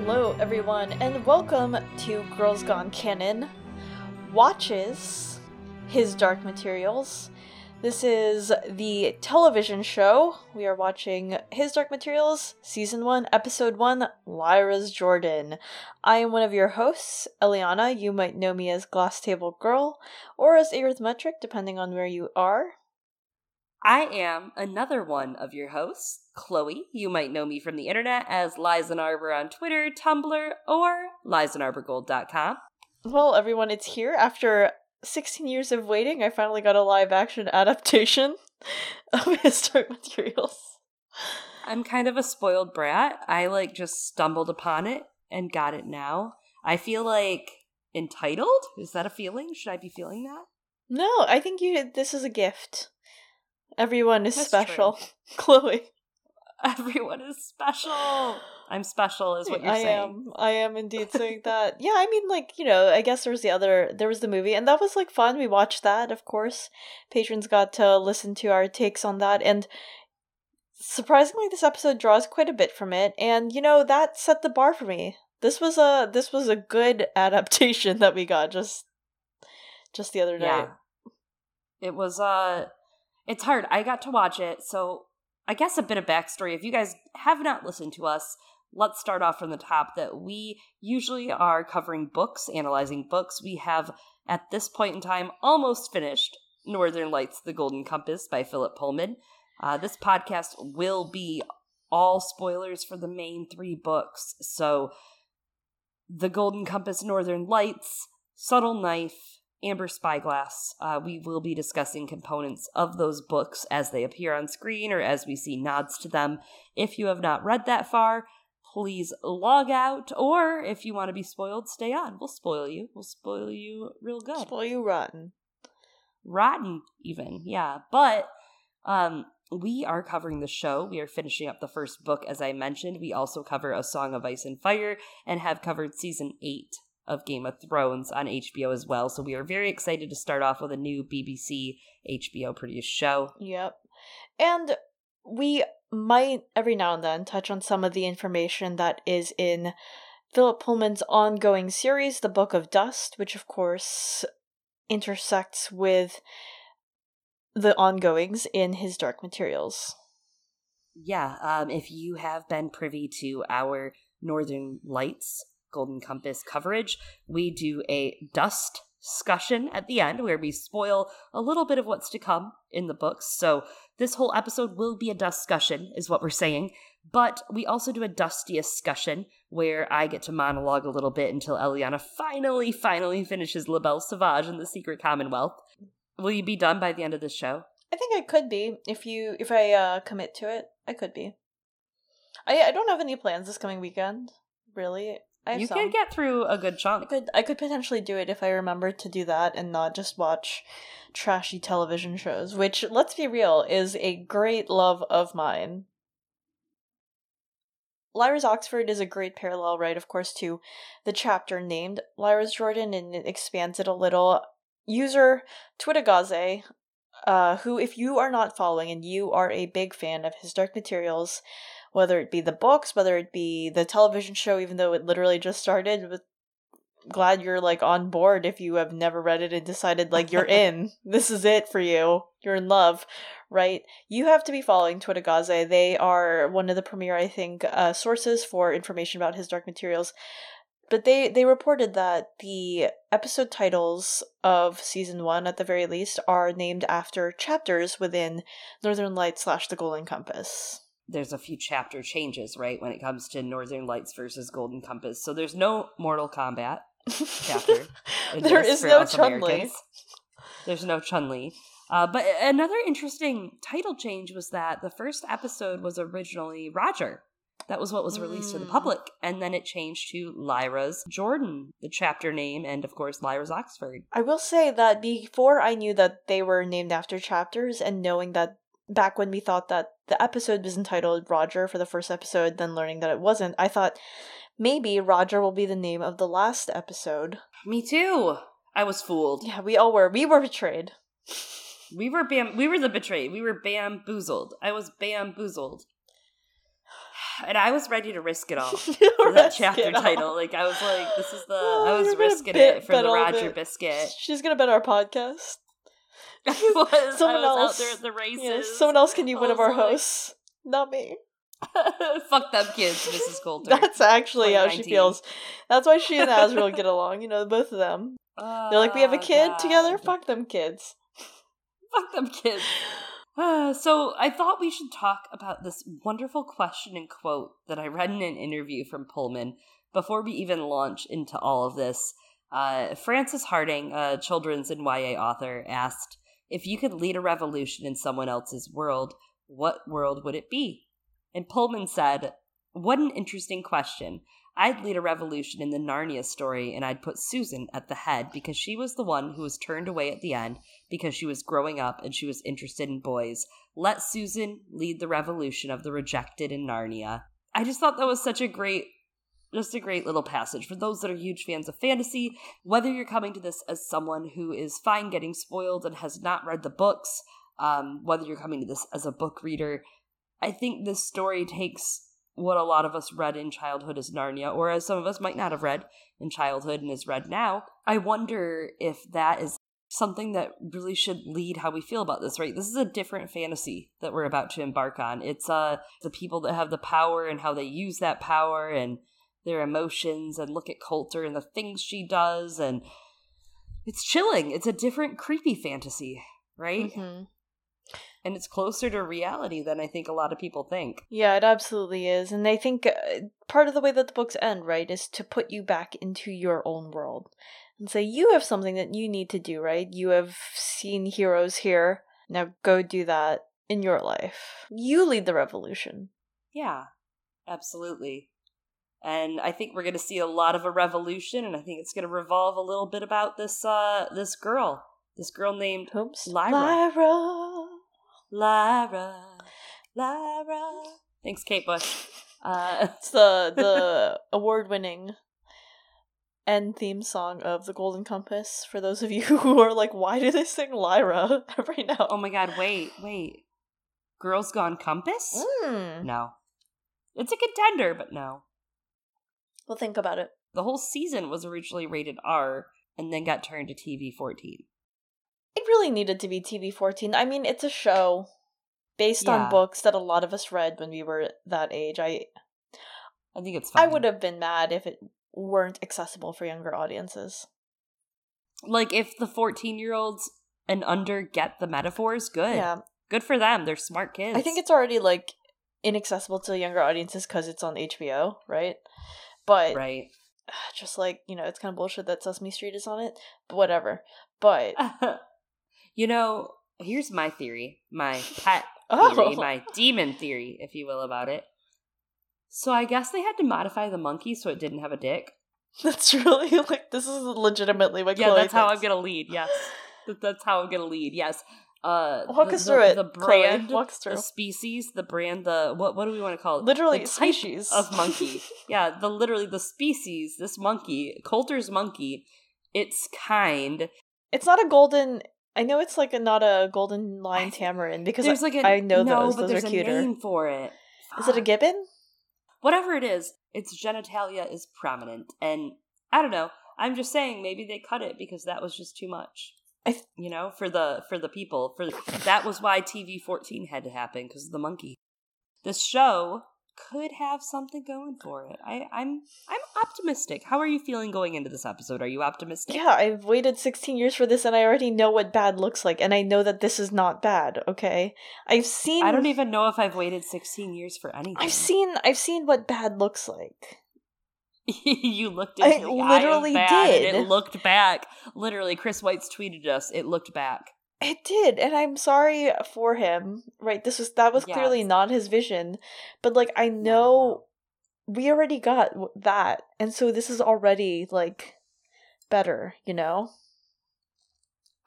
Hello, everyone, and welcome to Girls Gone Canon Watches His Dark Materials. This is the television show. We are watching His Dark Materials, Season 1, Episode 1, Lyra's Jordan. I am one of your hosts, Eliana. You might know me as Glass Table Girl or as Arithmetric, depending on where you are. I am another one of your hosts, Chloe. You might know me from the internet as Liza Arbor on Twitter, Tumblr, or LizaNarberGold.com. Well, everyone, it's here. After 16 years of waiting, I finally got a live action adaptation of His Dark Materials. I'm kind of a spoiled brat. I like just stumbled upon it and got it now. I feel like entitled. Is that a feeling? Should I be feeling that? No, I think you. This is a gift. Everyone is That's special. True. Chloe. Everyone is special. I'm special, is what you're I saying. am. I am indeed saying that. Yeah, I mean, like you know, I guess there was the other. There was the movie, and that was like fun. We watched that, of course. Patrons got to listen to our takes on that, and surprisingly, this episode draws quite a bit from it. And you know, that set the bar for me. This was a this was a good adaptation that we got just just the other night. Yeah. It was uh it's hard. I got to watch it, so I guess a bit of backstory. If you guys have not listened to us, let's start off from the top that we usually are covering books, analyzing books. We have, at this point in time, almost finished Northern Lights The Golden Compass by Philip Pullman. Uh, this podcast will be all spoilers for the main three books. So, The Golden Compass, Northern Lights, Subtle Knife, Amber Spyglass. Uh, we will be discussing components of those books as they appear on screen or as we see nods to them. If you have not read that far, please log out, or if you want to be spoiled, stay on. We'll spoil you. We'll spoil you real good. Spoil you rotten. Rotten, even, yeah. But um, we are covering the show. We are finishing up the first book, as I mentioned. We also cover A Song of Ice and Fire and have covered season eight of Game of Thrones on HBO as well. So we are very excited to start off with a new BBC HBO produced show. Yep. And we might every now and then touch on some of the information that is in Philip Pullman's ongoing series, The Book of Dust, which of course intersects with the ongoings in his Dark Materials. Yeah, um, if you have been privy to our Northern Lights Golden Compass coverage, we do a dust discussion at the end where we spoil a little bit of what's to come in the books. So this whole episode will be a discussion, is what we're saying. But we also do a dusty discussion where I get to monologue a little bit until Eliana finally, finally finishes La Belle Sauvage in the Secret Commonwealth. Will you be done by the end of this show? I think I could be if you if I uh, commit to it. I could be. I I don't have any plans this coming weekend. Really, you some. could get through a good chunk. I could I could potentially do it if I remember to do that and not just watch trashy television shows, which let's be real is a great love of mine. Lyra's Oxford is a great parallel, right, of course, to the chapter named Lyra's Jordan, and it expands it a little. User Twitagaze, uh, who, if you are not following and you are a big fan of his dark materials, whether it be the books, whether it be the television show, even though it literally just started. But glad you're like on board if you have never read it and decided like you're in. This is it for you. You're in love, right? You have to be following Twitagaze. They are one of the premier, I think, uh, sources for information about his dark materials. But they they reported that the episode titles of season one, at the very least, are named after chapters within Northern Light slash The Golden Compass there's a few chapter changes, right, when it comes to Northern Lights versus Golden Compass. So there's no Mortal Kombat chapter. there is no Chun Li. There's no Chun Li. Uh, but another interesting title change was that the first episode was originally Roger. That was what was released mm. to the public. And then it changed to Lyra's Jordan, the chapter name, and of course, Lyra's Oxford. I will say that before I knew that they were named after chapters and knowing that back when we thought that the episode was entitled Roger for the first episode, then learning that it wasn't, I thought maybe Roger will be the name of the last episode. Me too. I was fooled. Yeah, we all were. We were betrayed. We were bam we were the betrayed. We were bamboozled. I was bamboozled. and I was ready to risk it all For that chapter title. Like I was like, this is the I was risking it for the Roger Biscuit. She's gonna bet our podcast. Was, Someone was else- out there at the races. Yeah, someone else can be I one of our like- hosts, not me. Fuck them kids, Mrs. Coulter. That's actually how she feels. That's why she and Asriel get along. You know, both of them. They're like, we have a Oh, kid together. Fuck them kids. Fuck them kids. Uh, so I thought we should talk about this wonderful question and quote that I read in an interview from Pullman before we even launch into all of this. Uh, Frances Hardinge, a children's and YA author, asked, "If you could lead a revolution in someone else's world, what world would it be?" And Pullman said, "What an interesting question. I'd lead a revolution in the Narnia story, and I'd put Susan at the head because she was the one who was turned away at the end." because she was growing up and she was interested in boys. Let Susan lead the revolution of the rejected in Narnia. I just thought that was such a great just a great little passage for those that are huge fans of fantasy, whether you're coming to this as someone who is fine getting spoiled and has not read the books, um, whether you're coming to this as a book reader, I think this story takes what a lot of us read in childhood as Narnia, or as some of us might not have read in childhood and is read now. I wonder if that is something that really should lead how we feel about this, right? This is a different fantasy that we're about to embark on. It's uh the people that have the power and how they use that power and their emotions and look at Coulter and the things she does and it's chilling. It's a different creepy fantasy, right? hmm And it's closer to reality than I think a lot of people think. Yeah, it absolutely is. And I think uh, part of the way that the books end, right, is to put you back into your own world and say, you have something that you need to do, right? You have seen heroes here. Now go do that in your life. You lead the revolution. Yeah, absolutely. And I think we're going to see a lot of a revolution, and I think it's going to revolve a little bit about this uh this girl, this girl named Oops. Lyra. Lyra. Lyra, Lyra. Thanks, Kate Bush. Uh, It's the the award winning end theme song of the Golden Compass. For those of you who are like, why do they sing Lyra every now? oh my God! Wait, wait. Girls Gone Compass? Mm. No, it's a contender, but no. Well, think about it. The whole season was originally rated R, and then got turned to TV fourteen. It really needed to be TV 14. I mean, it's a show based Yeah. on books that a lot of us read when we were that age. I I think it's fine. I would have been mad if it weren't accessible for younger audiences. like if the fourteen-year-olds and under get the metaphors. Good, Yeah. good for them. They're smart kids. I think it's already like inaccessible to younger audiences cuz it's on HBO, right? But right. just like, you know, it's kind of bullshit that Sesame Street is on it, but whatever. But you know, here's my theory, my pet oh, theory, my demon theory, if you will, about it. So I guess they had to modify the monkey so it didn't have a dick. that's really like this is legitimately what yeah, Chloe that's how I'm gonna lead. Yes, that's how I'm gonna lead. Yes. Uh, Walk the- us the- through it. The brand, Walk us the species, the brand, the what? What do we want to call it? Literally, the species of monkey. yeah, the literally the species. This monkey, Coulter's monkey. Its kind. It's not a golden. I know it's like a not a golden lion tamarin because There's I, like a I know no, those. but Those there's are a name for it. Is it a gibbon? whatever it is, its genitalia is prominent. And I don't know. I'm just saying maybe they cut it because that was just too much. I you know, for the for the people. For that was why TV 14 had to happen because of the monkey. This show could have something going for it. I, I'm I'm optimistic. How are you feeling going into this episode? Are you optimistic? Yeah, I've waited 16 years for this and I already know what bad looks like and I know that this is not bad, okay? I've seen I don't even know if I've waited 16 years for anything. I've seen I've seen what bad looks like. you looked I into the eye of literally did. it looked back. Literally, Chris Weitz tweeted us. It looked back. It did, and I'm sorry for him. Right, this was that was clearly not his vision, but like I know we already got that, and so this is already like better, you know.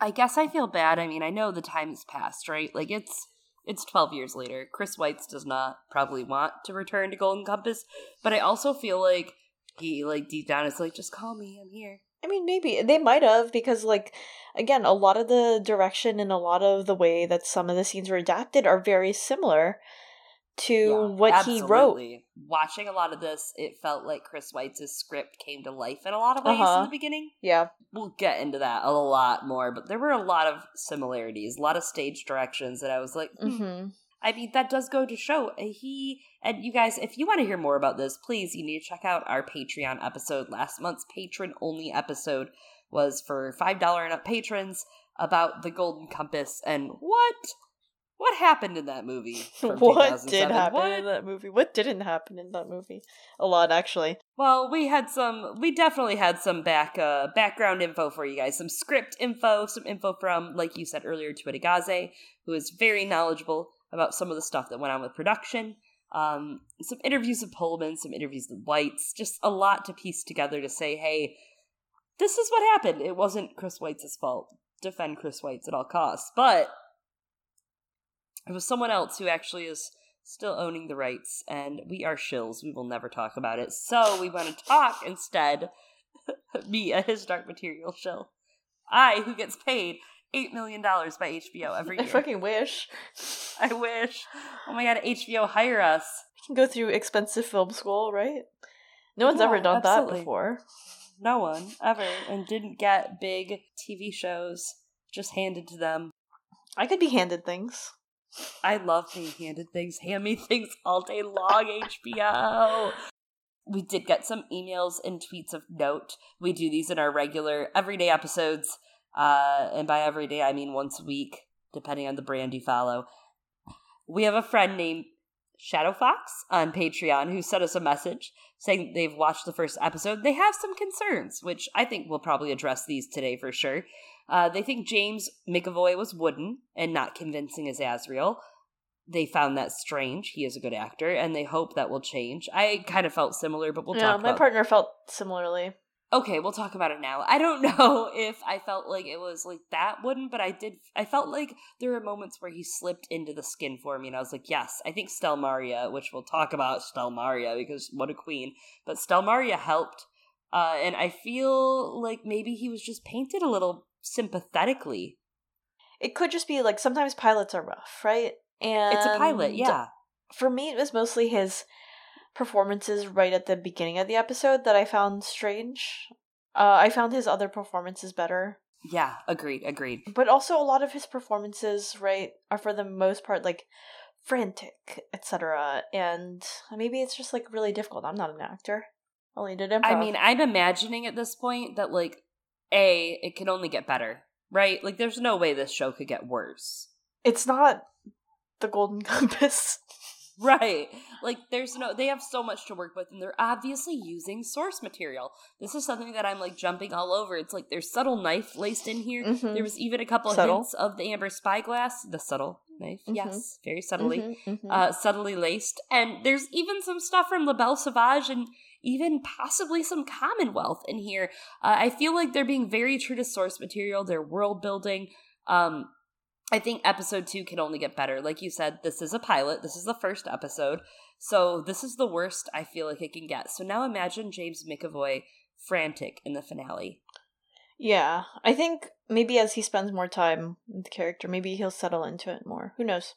I guess I feel bad. I mean, I know the time has passed, right? Like it's it's 12 years later. Chris Weitz does not probably want to return to Golden Compass, but I also feel like he like deep down is like just call me, I'm here. I mean, maybe they might have because, like, again, a lot of the direction and a lot of the way that some of the scenes were adapted are very similar to Yeah, what he wrote. Watching a lot of this, it felt like Chris Weitz' script came to life in a lot of ways Uh-huh. in the beginning. Yeah. We'll get into that a lot more, but there were a lot of similarities, a lot of stage directions that I was like, hmm, hmm I mean, that does go to show uh, he and you guys, if you want to hear more about this, please you need to check out our Patreon episode. Last month's patron only episode was for five dollar and up patrons about the Golden Compass and what what happened in that movie. from What did happen What? in that movie? What didn't happen in that movie? A lot, actually. Well, we had some. We definitely had some back uh, background info for you guys. Some script info, some info from, like you said earlier, Tuitagaze, who is very knowledgeable about some of the stuff that went on with production. Um, some interviews with Pullman, some interviews with Weitz, just a lot to piece together to say, hey, this is what happened. It wasn't Chris Weitz' fault. Defend Chris Weitz at all costs, but it was someone else who actually is still owning the rights, and we are shills. We will never talk about it. So we want to talk instead. me, a his dark material shill. I, who gets paid eight million dollars by HBO every year. I fucking wish. I wish. Oh my god, HBO hire us. We can go through expensive film school, right? No one's Yeah, ever done absolutely. that before. No one ever, and didn't get big TV shows just handed to them. I could be handed things. I love being handed things. Hand me things all day long, HBO. We did get some emails and tweets of note. We do these in our regular everyday episodes. Uh, and by everyday, I mean once a week, depending on the brand you follow. We have a friend named Shadow Fox on Patreon who sent us a message saying they've watched the first episode. They have some concerns, which I think we'll probably address these today for sure. Uh, they think James McAvoy was wooden and not convincing as Asriel. They found that strange. He is a good actor, and they hope that will change. I kind of felt similar, but we'll yeah, talk my about. partner felt similarly. Okay, we'll talk about it now. I don't know if I felt like it was like that wooden, but I did. I felt like there were moments where he slipped into the skin for me, and I was like, yes, I think Stelmaria, which we'll talk about Stelmaria because what a queen. But Stelmaria helped, uh, and I feel like maybe he was just painted a little sympathetically. It could just be like sometimes pilots are rough, right? And It's a pilot, yeah. For me, it was mostly his performances right at the beginning of the episode that I found strange. Uh, I found his other performances better, Yeah, agreed, agreed. but also a lot of his performances, right, are for the most part like frantic, etc. And maybe it's just like really difficult. I'm not an actor. Only did improv. I mean, I'm imagining at this point that like a it can only get better, right? Like there's no way this show could get worse. it's not the Golden Compass. Right. Like there's no they have so much to work with and they're obviously using source material. This is something that I'm like jumping all over. It's like there's subtle knife laced in here. Mhm. There was even a couple Subtle. hints of the amber spyglass, the subtle knife. Mhm. Yes, very subtly. Mhm, mhm. uh, subtly laced. And there's even some stuff from La Belle Sauvage and even possibly some Commonwealth in here. Uh, I feel like they're being very true to source material, their world building. Um, I think episode two can only get better. Like you said, this is a pilot, this is the first episode. So this is the worst I feel like it can get. So now imagine James McAvoy frantic in the finale. Yeah, I think maybe as he spends more time with the character, maybe he'll settle into it more. Who knows?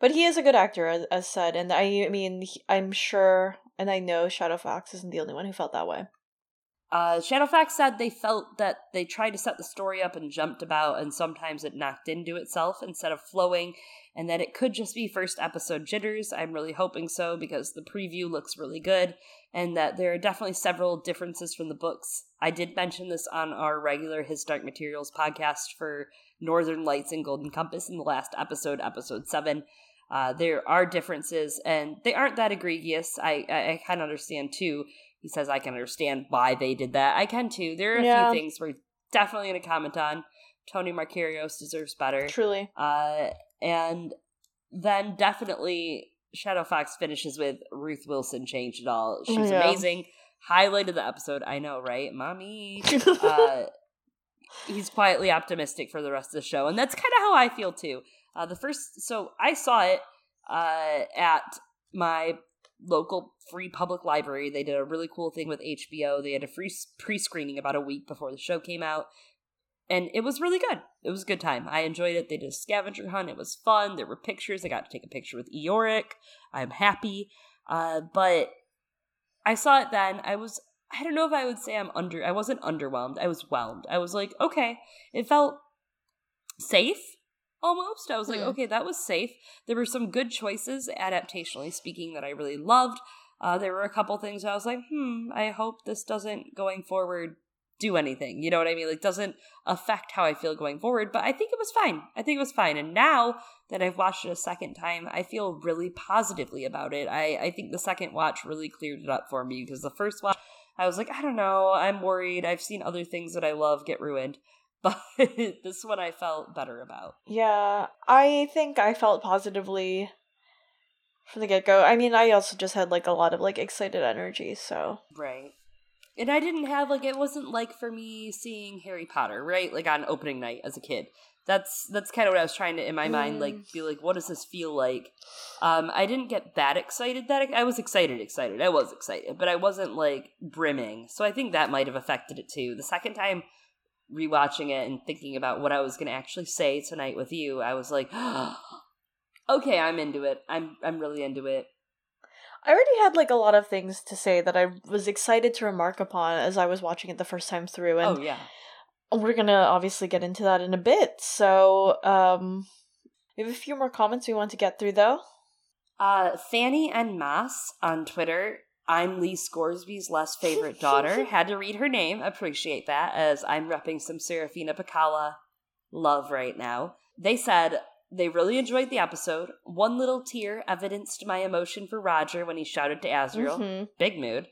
But he is a good actor, as, as said, and I mean, he- I'm sure, and I know Shadow Fox isn't the only one who felt that way. Uh, Shadow Fox said they felt that they tried to set the story up and jumped about, and sometimes it knocked into itself instead of flowing, and that it could just be first episode jitters. I'm really hoping so because the preview looks really good, and that there are definitely several differences from the books. I did mention this on our regular His Dark Materials podcast for Northern Lights and Golden Compass in the last episode, episode 7. Uh, there are differences, and they aren't that egregious. I, I, I kind of understand too. He says, I can understand why they did that. I can too. There are a Yeah. few things we're definitely going to comment on. Tony Makarios deserves better. Truly. Uh, and then definitely Shadow Fox finishes with Ruth Wilson changed it all. She's Yeah. amazing. Highlight of the episode. I know, right? Mommy. Uh, he's quietly optimistic for the rest of the show. And that's kind of how I feel too. Uh, the first, so I saw it uh, at my local free public library. They did a really cool thing with HBO. They had a free pre screening about a week before the show came out. and it was really good. It was a good time. I enjoyed it. They did a scavenger hunt. It was fun. There were pictures. I got to take a picture with Iorek. I'm happy. Uh, but I saw it then. I was I don't know if I would say I'm under I wasn't underwhelmed. I was whelmed. I was like, okay. It felt safe almost. I was like, Hmm. okay, that was safe. There were some good choices, adaptationally speaking, that I really loved. Uh, there were a couple things I was like, hmm, I hope this doesn't going forward do anything. You know what I mean? Like, doesn't affect how I feel going forward. But I think it was fine. I think it was fine. And now that I've watched it a second time, I feel really positively about it. I, I think the second watch really cleared it up for me because the first watch, I was like, I don't know, I'm worried. I've seen other things that I love get ruined. But this one I felt better about. Yeah, I think I felt positively from the get go. I mean, I also just had like a lot of like excited energy, so Right. And I didn't have like it wasn't like for me seeing Harry Potter, right? Like on opening night as a kid. That's that's kind of what I was trying to in my mind like Mm. be like what does this feel like? Um I didn't get that excited that I was excited excited. I was excited, but I wasn't like brimming. So I think that might have affected it too. The second time rewatching it and thinking about what I was going to actually say tonight with you, I was like okay, I'm into it. I'm I'm really into it. I already had like a lot of things to say that I was excited to remark upon as I was watching it the first time through, and oh yeah. we're gonna obviously get into that in a bit. So, um, we have a few more comments we want to get through though. Uh, Fanny and Mass on Twitter. I'm Lee Scoresby's less favorite daughter. Had to read her name. Appreciate that as I'm repping some Serafina Pekkala love right now. They said they really enjoyed the episode. One little tear evidenced my emotion for Roger when he shouted to Asriel. Mhm. Big mood.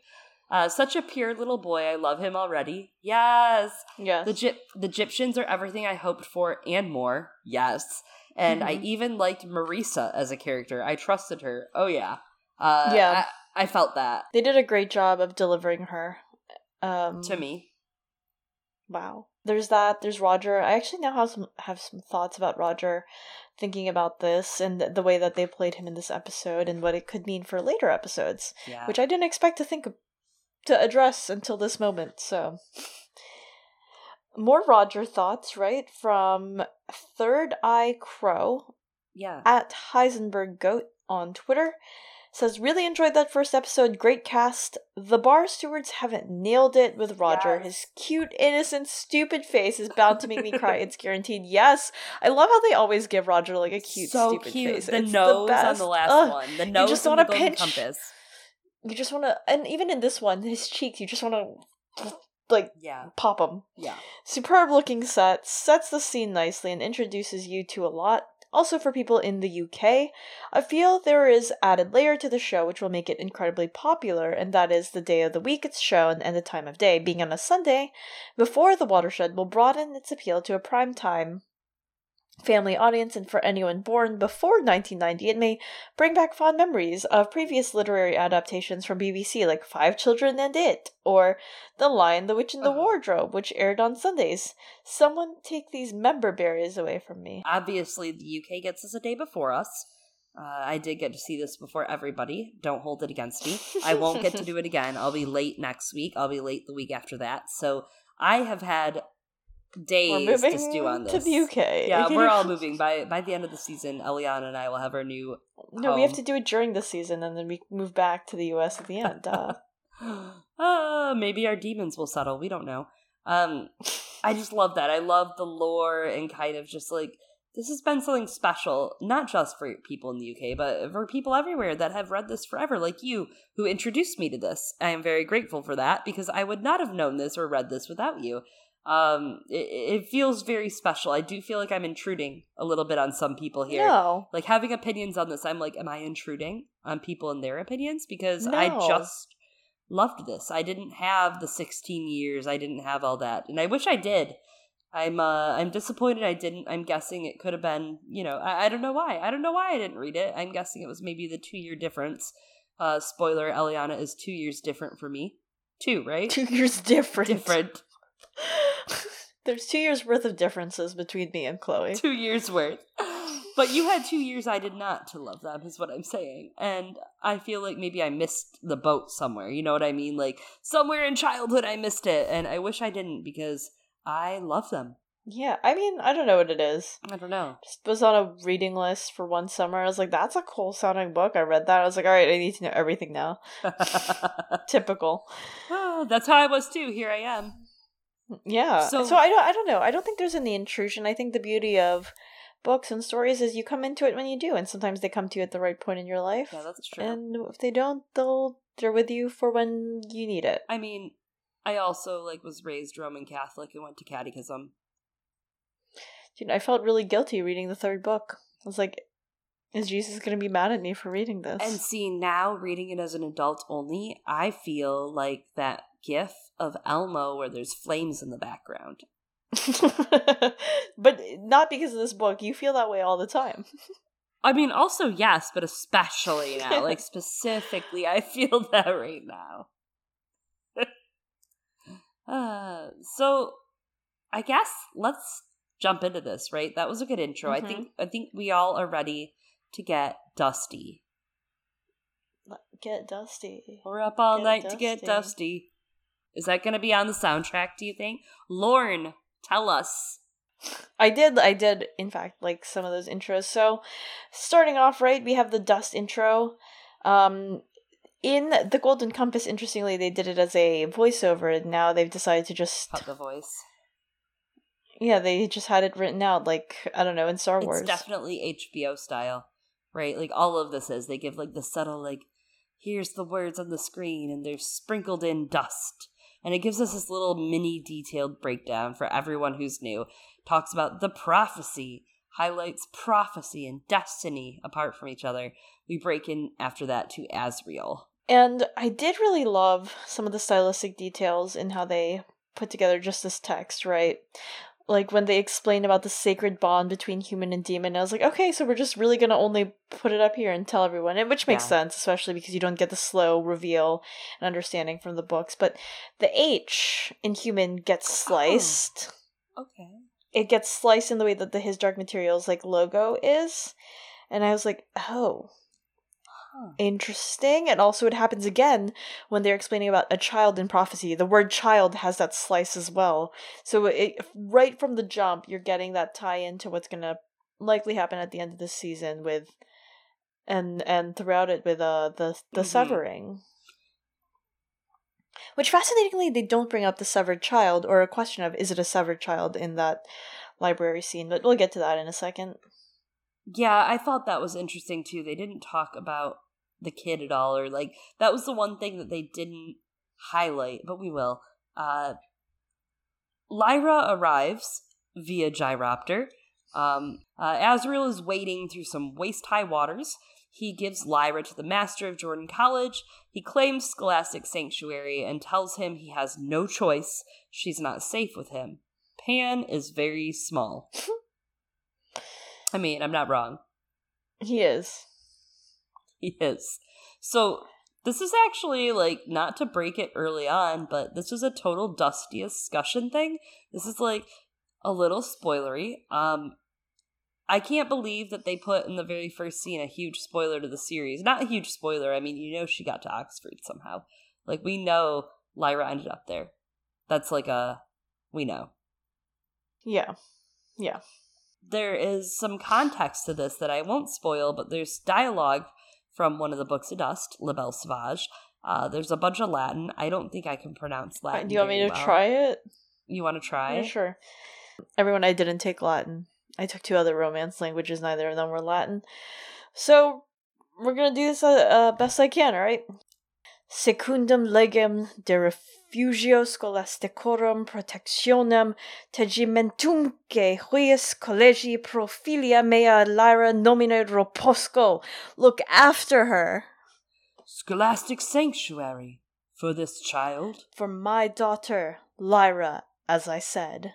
Uh, such a pure little boy. I love him already. Yes. Yes. The, the Egyptians are everything I hoped for and more. Yes. And I Mhm. even liked Marisa as a character. I trusted her. Oh, yeah. Uh, Yeah. I, I felt that They did a great job of delivering her. Um, to me. Wow. There's that. There's Roger. I actually now have some have some thoughts about Roger, thinking about this and the, the way that they played him in this episode and what it could mean for later episodes, Yeah. which I didn't expect to think of, to address until this moment. So, more Roger thoughts, right from Third Eye Crow yeah. at Heisenberg Goat on Twitter says really enjoyed that first episode great cast the bar stewards haven't nailed it with roger Yes. his cute innocent stupid face is bound to make me cry it's guaranteed yes i love how they always give roger like a cute so stupid cute. face The It's nose on best. the last Ugh, one. The nose just and wanna the pinch- compass. you just want to and even in this one his cheeks you just want to like Yeah. pop them Yeah. Superb looking set, sets the scene nicely, and introduces you to a lot. Also, for people in the UK, I feel there is added layer to the show which will make it incredibly popular, and that is the day of the week it's shown and the time of day. Being on a Sunday before the watershed will broaden its appeal to a prime time family audience, and for anyone born before 1990, it may bring back fond memories of previous literary adaptations from BBC, like Five Children and It, or The Lion, the Witch, and the Uh-huh. Wardrobe, which aired on Sundays. Someone take these member berries away from me. Obviously, the UK gets this a day before us. Uh, I did get to see this before everybody. Don't hold it against me. I won't get to do it again. I'll be late next week. I'll be late the week after that. So I have had days moving to stew on this. to the UK. Yeah, we're all moving. By by the end of the season, Eliana and I will have our new. No, we have to do it during the season, and then we move back to the US at the end. Duh. uh, maybe our demons will settle. We don't know. Um, I just love that. I love the lore and kind of just like this has been something special, not just for people in the UK, but for people everywhere that have read this forever, like you, who introduced me to this. I am very grateful for that because I would not have known this or read this without you. Um, it, it feels very special. I do feel like I'm intruding a little bit on some people here. No. Like having opinions on this, I'm like, am I intruding on people and their opinions? Because I just loved this. I didn't have the 16 years. I didn't have all that, and I wish I did. I'm uh I'm disappointed I didn't. I'm guessing it could have been, you know, I, I don't know why. I don't know why I didn't read it. I'm guessing it was maybe the two year difference. Uh spoiler, Eliana is two years different for me. Two, right? Two years different. different. There's two years worth of differences between me and Chloe. two years worth. But you had two years I did not to love them, is what I'm saying. And I feel like maybe I missed the boat somewhere. You know what I mean? Like somewhere in childhood I missed it. And I wish I didn't because I love them. Yeah, I mean, I don't know what it is. I don't know. Just was on a reading list for one summer. I was like, that's a cool sounding book. I read that. I was like, all right, I need to know everything now. Typical. oh, that's how I was too. Here I am. Yeah. So- So, I don't I don't know. I don't think there's any intrusion. I think the beauty of books and stories is you come into it when you do, and sometimes they come to you at the right point in your life. Yeah, that's true. And if they don't, they'll they're with you for when you need it. I mean, I also like was raised Roman Catholic and went to catechism. Dude, I felt really guilty reading the third book. I was like, is Jesus going to be mad at me for reading this? And see, now reading it as an adult only, I feel like that gif of Elmo where there's flames in the background. but not because of this book. You feel that way all the time. I mean, also, yes, but especially now. like, specifically, I feel that right now. uh, so, I guess let's jump into this, right? That was a good intro. I Mhm. think I think we all are ready to get dusty. Get dusty. We're up all Get night to get dusty. Is that going to be on the soundtrack, do you think? Lorne, tell us. I did, I did, in fact, like some of those intros. So, starting off right, we have the dust intro. Um, in the Golden Compass, interestingly, they did it as a voiceover, and now they've decided to just, Cut the voice. yeah, they just had it written out, like I don't know, in Star Wars. It's definitely HBO style, right? Like all of this is they give like the subtle like here's the words on the screen and they're sprinkled in dust. And it gives us this little mini detailed breakdown for everyone who's new. Talks about the prophecy, highlights prophecy and destiny apart from each other. We break in after that to Asriel. And I did really love some of the stylistic details in how they put together just this text, right? Like when they explained about the sacred bond between human and demon, I was like, okay, so we're just really gonna only put it up here and tell everyone, and which makes Yeah. sense, especially because you don't get the slow reveal and understanding from the books. But the H in human gets oh. sliced. Okay. It gets sliced in the way that the His Dark Materials like logo is, and I was like, oh, Huh. interesting and also it happens again when they're explaining about a child in prophecy the word child has that slice as well so it right from the jump you're getting that tie into what's gonna likely happen at the end of the season with and and throughout it with uh the the Mhm. severing which fascinatingly they don't bring up the severed child or a question of is it a severed child in that library scene but we'll get to that in a second Yeah, I thought that was interesting too. They didn't talk about the kid at all, or like that was the one thing that they didn't highlight, but we will. Uh, Lyra arrives via Gyropter. Um, uh, Asriel is wading through some waist high waters. He gives Lyra to the master of Jordan College. He claims Scholastic Sanctuary and tells him he has no choice. She's not safe with him. Pan is very small. I mean, I'm not wrong. he is He is. So this is actually like not to break it early on, but this is a total dusty discussion thing. This is like a little spoilery. Um I can't believe that they put in the very first scene a huge spoiler to the series. Not a huge spoiler. I mean, you know she got to Oxford somehow. Like we know Lyra ended up there. That's like a we know. yeah yeah there is some context to this that I won't spoil, but there's dialogue from one of the books of dust, La Belle Sauvage. Uh, there's a bunch of Latin. I don't think I can pronounce Uh, Latin. Do you want me to well. try it? You want to try? Yeah, sure. Everyone, I didn't take Latin. I took two other Romance languages. Neither of them were Latin. So we're gonna do this uh, uh, best I can. All right. Secundum legem de refugio scholasticorum protectionem tegimentumque huius collegi profilia mea lyra nomine roposco. Look after her. Scholastic Sanctuary for this child. For my daughter, Lyra, as I said.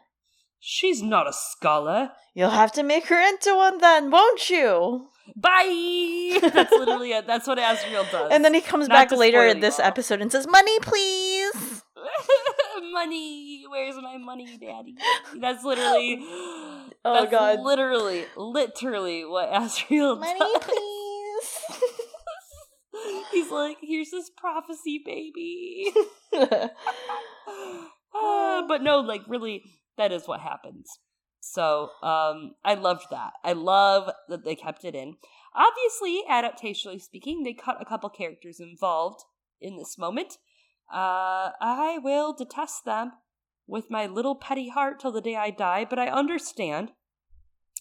She's not a scholar. You'll have to make her into one then, won't you? Bye. That's literally it. That's what Asriel does. And then he comes Not back later in this episode and says, Money, please! money. Where's my money, Daddy? That's literally. Oh, that's God. Literally, literally what Asriel Money, does. please! He's like, here's this prophecy, baby. Ah, but no, like really, that is what happens. So um, I loved that. I love that they kept it in. Obviously, adaptationally speaking, they cut a couple characters involved in this moment. Uh, I will detest them with my little petty heart till the day I die, but I understand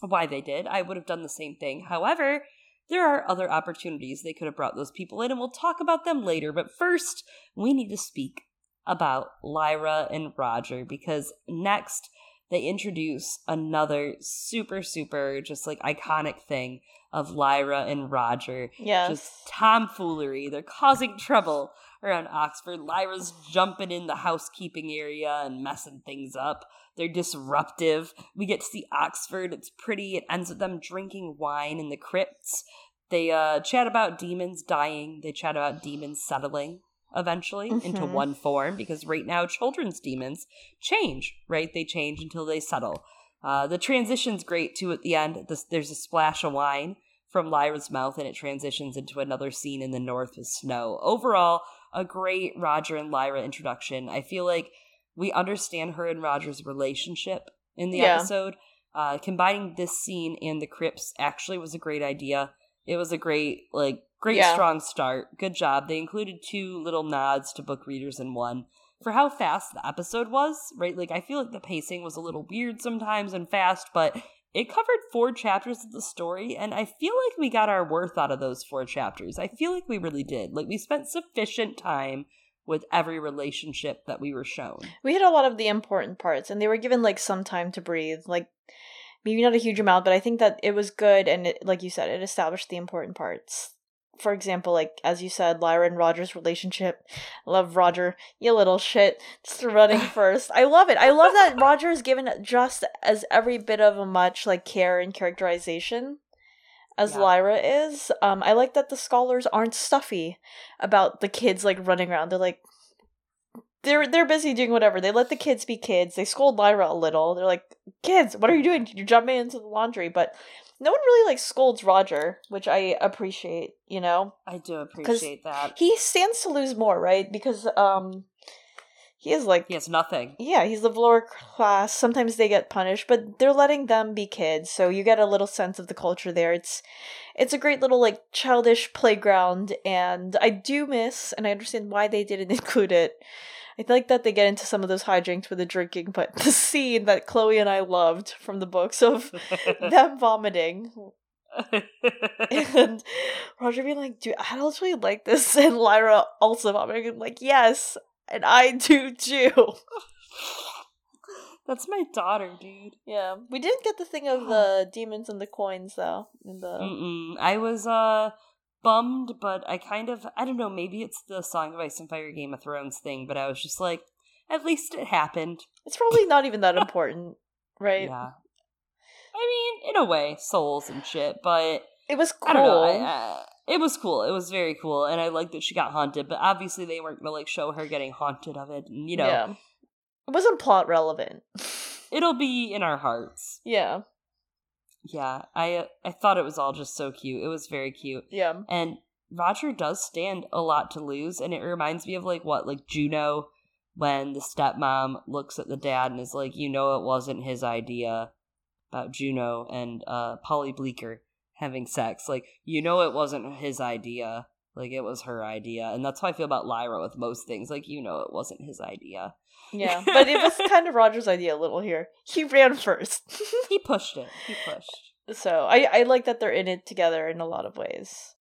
why they did. I would have done the same thing. However, there are other opportunities they could have brought those people in, and we'll talk about them later. But first, we need to speak about Lyra and Roger because next they introduce another super, super just like iconic thing of Lyra and Roger. Yes. Just tomfoolery. They're causing trouble around Oxford. Lyra's jumping in the housekeeping area and messing things up. They're disruptive. We get to see Oxford. It's pretty. It ends with them drinking wine in the crypts. They uh, chat about demons dying. They chat about demons settling eventually mm-hmm. into one form because right now children's demons change, right? They change until they settle. Uh, the transition's great too at the end. there's a splash of wine from Lyra's mouth and it transitions into another scene in the north with snow. Overall, a great Roger and Lyra introduction. I feel like we understand her and Roger's relationship in the yeah. episode. Uh, combining this scene and the crypts actually was a great idea. It was a great, like, great yeah. strong start. Good job. They included two little nods to book readers in one. For how fast the episode was, right? Like, I feel like the pacing was a little weird sometimes and fast, but it covered four chapters of the story, and I feel like we got our worth out of those four chapters. I feel like we really did. Like, we spent sufficient time with every relationship that we were shown. We had a lot of the important parts, and they were given, like, some time to breathe. Like, maybe not a huge amount, but I think that it was good, and it, like you said, it established the important parts for example, like as you said, Lyra and Roger's relationship. Love Roger, you little shit, just running first. I love it. I love that Roger is given just as every bit of a much like care and characterization as yeah. Lyra is. Um, I like that the scholars aren't stuffy about the kids like running around. They're like they're they're busy doing whatever. They let the kids be kids. They scold Lyra a little. They're like, "Kids, what are you doing? You're jumping into the laundry." But no one really like scolds Roger, which I appreciate, you know? I do appreciate that. He stands to lose more, right? Because um he is like He has nothing. Yeah, he's the lower class. Sometimes they get punished, but they're letting them be kids, so you get a little sense of the culture there. It's it's a great little like childish playground and I do miss and I understand why they didn't include it I like that they get into some of those hijinks with the drinking, but the scene that Chloe and I loved from the books of them vomiting. and Roger being like, dude, I do adults really like this? And Lyra also vomiting. I'm like, yes, and I do too. That's my daughter, dude. Yeah, we didn't get the thing of the demons and the coins though. In the Mm-mm. I was uh bummed, but I kind of I don't know, maybe it's the Song of Ice and Fire Game of Thrones thing, but I was just like, at least it happened. It's probably not even that important, right? Yeah. I mean, in a way, souls and shit, but it was cool. I don't know. I, uh, it was cool. It was very cool, and I like that she got haunted. But obviously, they weren't gonna like show her getting haunted of it. And, you know, yeah. it wasn't plot relevant. It'll be in our hearts. Yeah. Yeah, I I thought it was all just so cute. It was very cute. Yeah. And Roger does stand a lot to lose, and it reminds me of like what, like Juno, when the stepmom looks at the dad and is like, you know, it wasn't his idea about Juno and uh Paulie Bleeker having sex. Like, you know, it wasn't his idea. Like, it was her idea. And that's how I feel about Lyra with most things. Like, you know, it wasn't his idea. Yeah, but it was kind of Roger's idea a little here. He ran first. he pushed it. He pushed. So I I like that they're in it together in a lot of ways.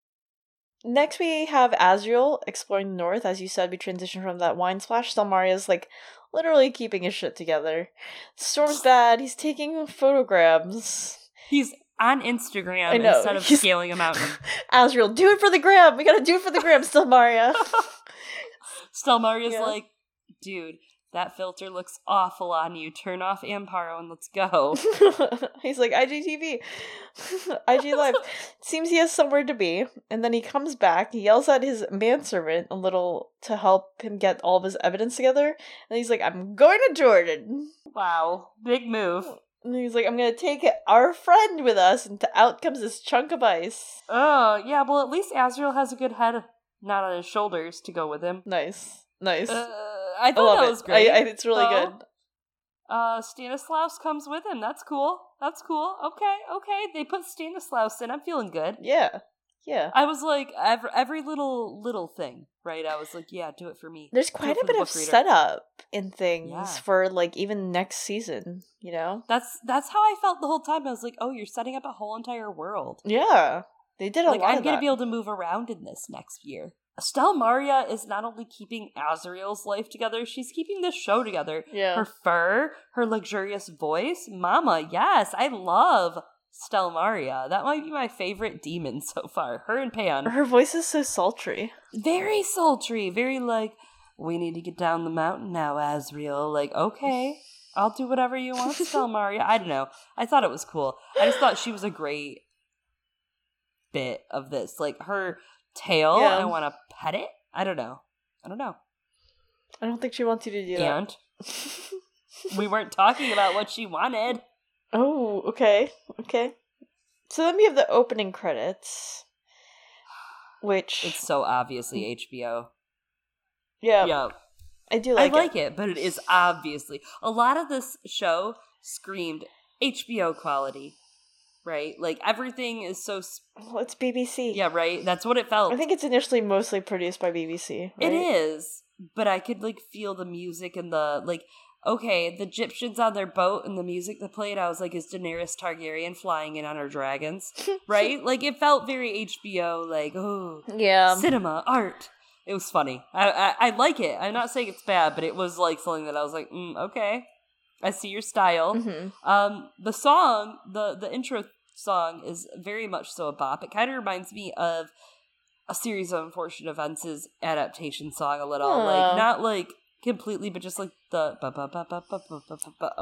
Next, we have Asriel exploring the north. As you said, we transition from that wine splash. Stelmaria's like literally keeping his shit together. Storm's bad. He's taking photograms. He's on Instagram instead of He's... scaling a mountain. Asriel, do it for the gram. We gotta do it for the gram, Stelmaria. Stelmaria's yeah. like, dude, that filter looks awful on you. Turn off Amaro and let's go. He's like, IGTV, IG Live. Seems he has somewhere to be. And then he comes back, he yells at his manservant a little to help him get all of his evidence together. And he's like, I'm going to Jordan. Wow. Big move. Oh. And he's like, I'm gonna take our friend with us, and out comes this chunk of ice. Oh, yeah, well, at least Asriel has a good head, not on his shoulders, to go with him. Nice. Nice. Uh, I thought I that was great. I, I, it's really good. uh, Stanislaus comes with him. That's cool. That's cool. Okay, okay. They put Stanislaus in. I'm feeling good. Yeah. Yeah. I was like every every little little thing, right? I was like, yeah, do it for me. There's quite a bit of reader. setup in things Yeah. for like even next season, you know? That's that's how I felt the whole time. I was like, oh, you're setting up a whole entire world. Yeah. They did a like lot I'm gonna that. be able to move around in this next year. Stelmaria is not only keeping Asriel's life together, she's keeping this show together. yeah. Her fur, her luxurious voice, mama, yes, I love Stelmaria. That might be my favorite demon so far. Her and Pan. Her voice is so sultry. Very sultry, very like, we need to get down the mountain now, Asriel. Like, okay, I'll do whatever you want, Stelmaria. I don't know. I thought it was cool. I just thought she was a great bit of this. Like her tail, Yeah. I want to pet it. I don't know. I don't know. I don't think she wants you to do And we weren't talking about what she wanted. Oh, okay. Okay. So then we have the opening credits. Which It's so obviously mm. HBO. yeah, Yeah, I do like I like, like it, but it is obviously a lot of this show screamed HBO quality, right? Like everything is so s- it. Well, it's BBC. yeah, right. That's what it felt. I think it's initially mostly produced by BBC. It right? is, but I could like feel the music and the like. Okay, the gyptians on their boat and the music that played, I was like, is Daenerys Targaryen flying in on her dragons? right? Like it felt very HBO, like oh, Yeah. cinema art. It was funny. I, I I like it. I'm not saying it's bad, but it was like something that I was like, mm, okay, I see your style. hmm Um, the song, the the intro song is very much so a bop. It kind of reminds me of a series of unfortunate events' adaptation song a little, like not like completely, but just like the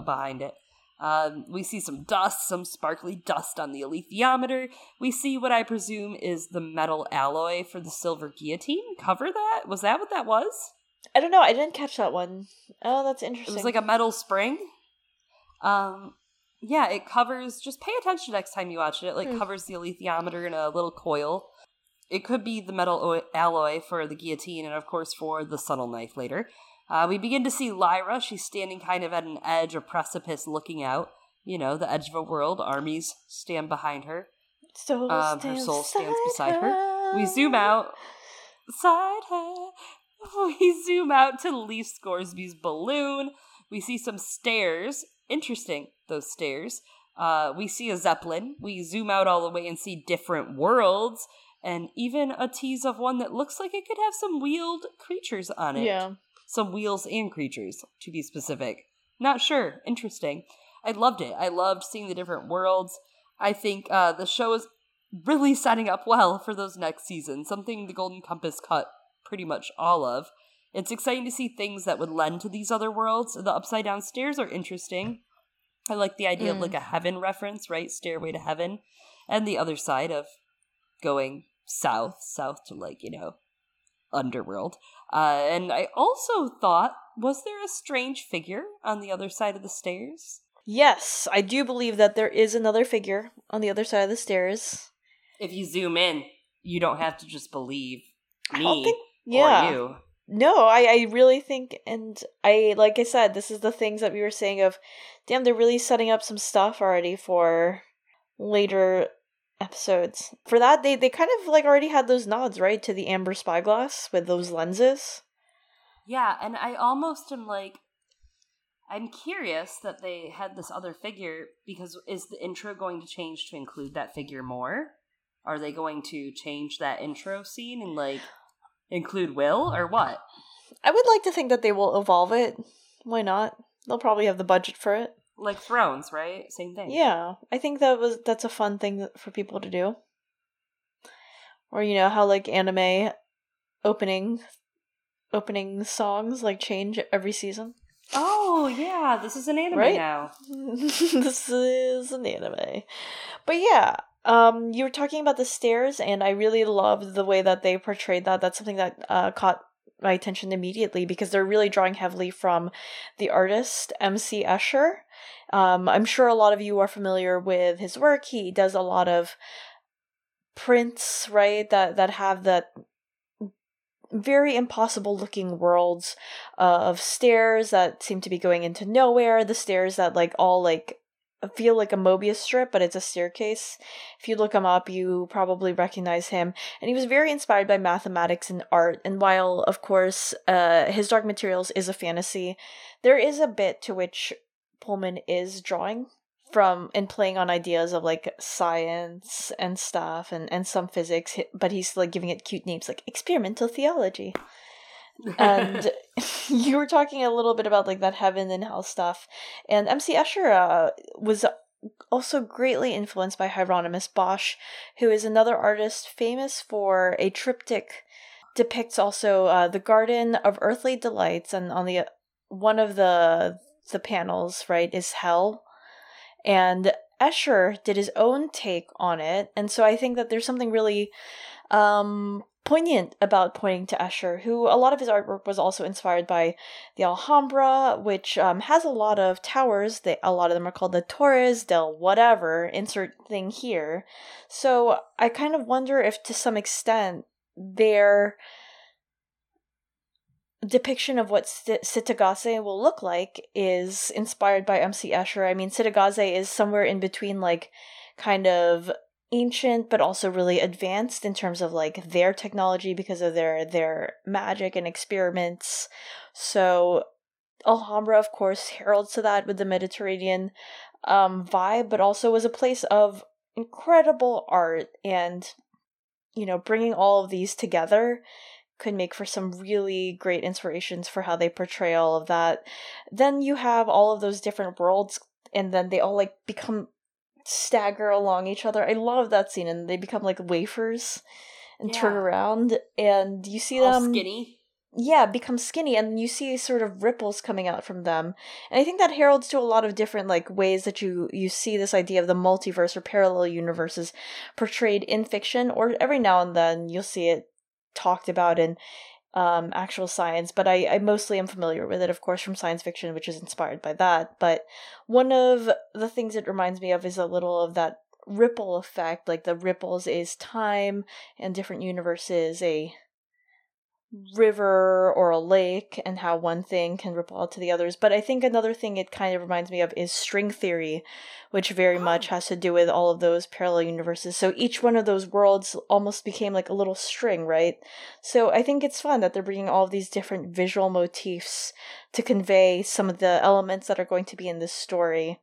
behind it. Um, we see some dust, some sparkly dust on the alethiometer. We see what I presume is the metal alloy for the silver guillotine. Cover that? Was that what that was? I don't know. I didn't catch that one. Oh, that's interesting. It was like a metal spring. Um, yeah, it covers. Just pay attention next time you watch it. It like hmm. covers the alethiometer in a little coil. It could be the metal alloy for the guillotine, and of course for the subtle knife later. Uh, we begin to see Lyra. She's standing kind of at an edge, a precipice, looking out. You know, the edge of a world. Armies stand behind her. Soul um, her soul stands beside beside her. We zoom out. Side her. We zoom out to Lee Scoresby's balloon. We see some stairs. Interesting, those stairs. Uh, we see a zeppelin. We zoom out all the way and see different worlds, and even a tease of one that looks like it could have some wheeled creatures on it. Yeah. Some wheels and creatures, to be specific. Not sure. Interesting. I loved it. I loved seeing the different worlds. I think uh, the show is really setting up well for those next seasons. Something the Golden Compass cut pretty much all of. It's exciting to see things that would lend to these other worlds. The upside down stairs are interesting. I like the idea of Mm. like a heaven reference, right? Stairway to heaven. And the other side of going south, south to like, you know, underworld. Uh, and I also thought, was there a strange figure on the other side of the stairs? Yes, I do believe that there is another figure on the other side of the stairs. If you zoom in, you don't have to just believe me think. Yeah. or you. No, I, I really think, and I, like I said, this is the things that we were saying of, damn, they're really setting up some stuff already for later episodes. For that, they, they kind of like already had those nods, right, to the amber spyglass with those lenses. Yeah, and I almost am like, I'm curious that they had this other figure because is the intro going to change to include that figure more? Are they going to change that intro scene and like include Will or what? I would like to think that they will evolve it. Why not? They'll probably have the budget for it. Like Thrones, right? Same thing. Yeah, I think that was that's a fun thing for people to do. Or you know how like anime opening opening songs like change every season. Oh yeah, this is an anime Right? now. this is an anime. But yeah, um you were talking about the stairs and I really loved the way that they portrayed that. That's something that uh caught my attention immediately because they're really drawing heavily from the artist MC Escher. Um I'm sure a lot of you are familiar with his work. He does a lot of prints, right? That that have that very impossible looking worlds uh, of stairs that seem to be going into nowhere. The stairs that like all like feel like a Mobius strip, but it's a staircase. If you look him up, you probably recognize him. And he was very inspired by mathematics and art. And while, of course, uh, his Dark Materials is a fantasy, there is a bit to which Pullman is drawing from and playing on ideas of like science and stuff and, and some physics, but he's like giving it cute names like experimental theology. and you were talking a little bit about like that heaven and hell stuff, and MC Escher uh, was also greatly influenced by Hieronymus Bosch, who is another artist famous for a triptych depicts also uh, the Garden of Earthly Delights, and on the one of the the panels right is hell, and Escher did his own take on it, and so I think that there's something really um poignant about pointing to Escher, who a lot of his artwork was also inspired by the Alhambra, which um, has a lot of towers. They, a lot of them are called the Torres del whatever, insert thing here. So I kind of wonder if to some extent their depiction of what Cittàgazze will look like is inspired by MC Escher. I mean, Cittàgazze is somewhere in between like kind of ancient but also really advanced in terms of like their technology because of their their magic and experiments so alhambra of course heralds to that with the mediterranean um vibe but also was a place of incredible art and you know bringing all of these together could make for some really great inspirations for how they portray all of that then you have all of those different worlds and then they all like become stagger along each other. I love that scene, and they become like wafers and yeah. turn around, and you see All them skinny. Yeah, become skinny, and you see sort of ripples coming out from them, and I think that heralds to a lot of different like ways that you you see this idea of the multiverse or parallel universes portrayed in fiction, or every now and then you'll see it talked about in um, actual science, but I, I mostly am familiar with it, of course, from science fiction, which is inspired by that. But one of the things it reminds me of is a little of that ripple effect. Like the ripples is time and different universes, a river or a lake and how one thing can ripple out to the others. But I think another thing it kind of reminds me of is string theory, which very oh. much has to do with all of those parallel universes. So each one of those worlds almost became like a little string, right? So I think it's fun that they're bringing all of these different visual motifs to convey some of the elements that are going to be in this story.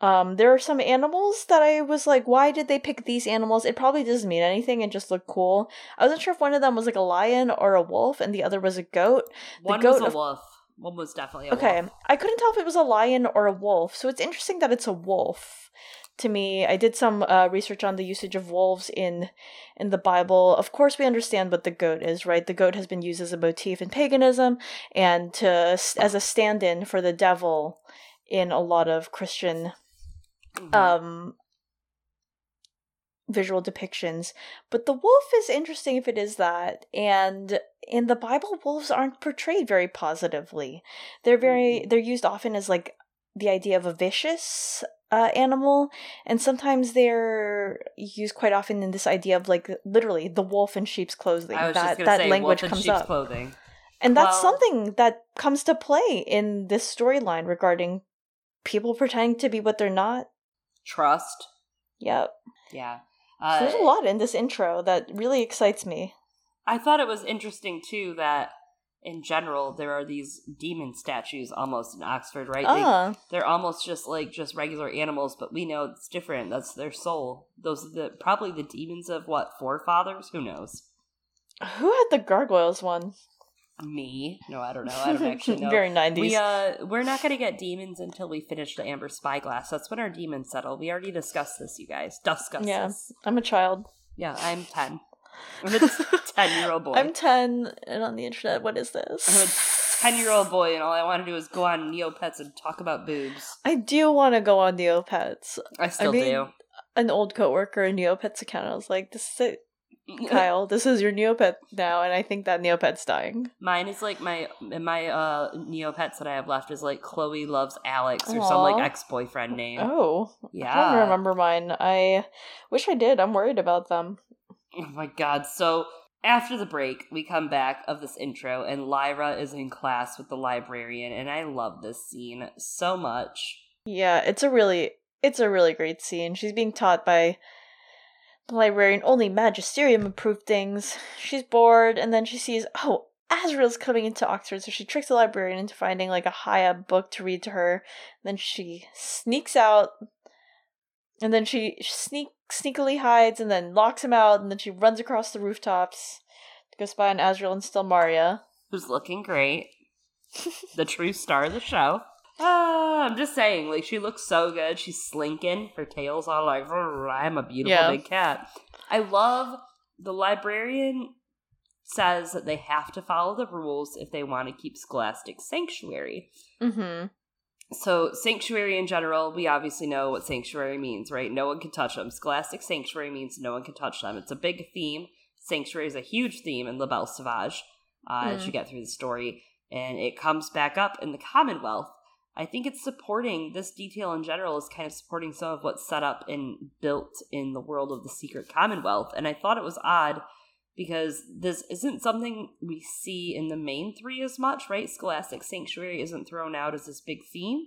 Um, there are some animals that I was like, why did they pick these animals? It probably doesn't mean anything and just look cool. I wasn't sure if one of them was like a lion or a wolf and the other was a goat. The one goat was a wolf. One was definitely okay. Wolf. I couldn't tell if it was a lion or a wolf, so it's interesting that it's a wolf. To me, I did some uh, research on the usage of wolves in in the Bible. Of course, we understand what the goat is, right? The goat has been used as a motif in paganism and to as a stand-in for the devil in a lot of Christian mm-hmm. um visual depictions. But the wolf is interesting if it is that. And in the Bible, wolves aren't portrayed very positively. They're very mm-hmm. they're used often as like the idea of a vicious uh, animal, and sometimes they're used quite often in this idea of like literally the wolf in sheep's clothing. that that say, language comes up. Clothing. And that's well, something that comes to play in this storyline regarding people pretending to be what they're not. Trust. Yep. Yeah. Uh, so there's a uh, lot in this intro that really excites me. I thought it was interesting too that in general there are these demon statues almost in Oxford, right? Uh. They, are almost just like just regular animals, but we know it's different. That's their soul. Those are the probably the demons of what forefathers? Who knows? Who had the gargoyles one? Me. No, I don't know. I don't actually know. Very nineties. We uh, we're not gonna get demons until we finish the Amber Spyglass. That's when our demons settle. We already discussed this, you guys. Discussed yeah, this. I'm a child. Yeah, I'm ten. I'm a ten year old boy. I'm ten, and on the internet, what is this? I'm a ten year old boy, and all I want to do is go on Neopets and talk about boobs. I do want to go on Neopets. I still I do. An old coworker a Neopets account. I was like, this is it Kyle, this is your Neopet now, and I think that Neopet's dying. Mine is like my my uh Neopets that I have left is like Chloe loves Alex or Aww. some like ex boyfriend name. Oh, yeah. I don't remember mine. I wish I did. I'm worried about them. Oh my god! So after the break, we come back of this intro, and Lyra is in class with the librarian, and I love this scene so much. Yeah, it's a really it's a really great scene. She's being taught by the librarian only magisterium approved things. She's bored, and then she sees, oh, Asriel's coming into Oxford, so she tricks the librarian into finding like a high up book to read to her. Then she sneaks out, and then she sneak sneakily hides, and then locks him out, and then she runs across the rooftops to go spy on Asriel and Stelmaria. Who's looking great. the true star of the show. Ah, I'm just saying, like she looks so good. She's slinking. Her tail's all like, I'm a beautiful Yeah. big cat. I love the librarian says that they have to follow the rules if they want to keep Scholastic sanctuary. Mm-hmm. So, sanctuary in general, we obviously know what sanctuary means, right? No one can touch them. Scholastic sanctuary means no one can touch them. It's a big theme. Sanctuary is a huge theme in La Belle Sauvage uh, as Mm. you get through the story, and it comes back up in the Commonwealth. I think it's supporting this detail in general is kind of supporting some of what's set up and built in the world of the Secret Commonwealth. And I thought it was odd because this isn't something we see in the main three as much, right? Scholastic Sanctuary isn't thrown out as this big theme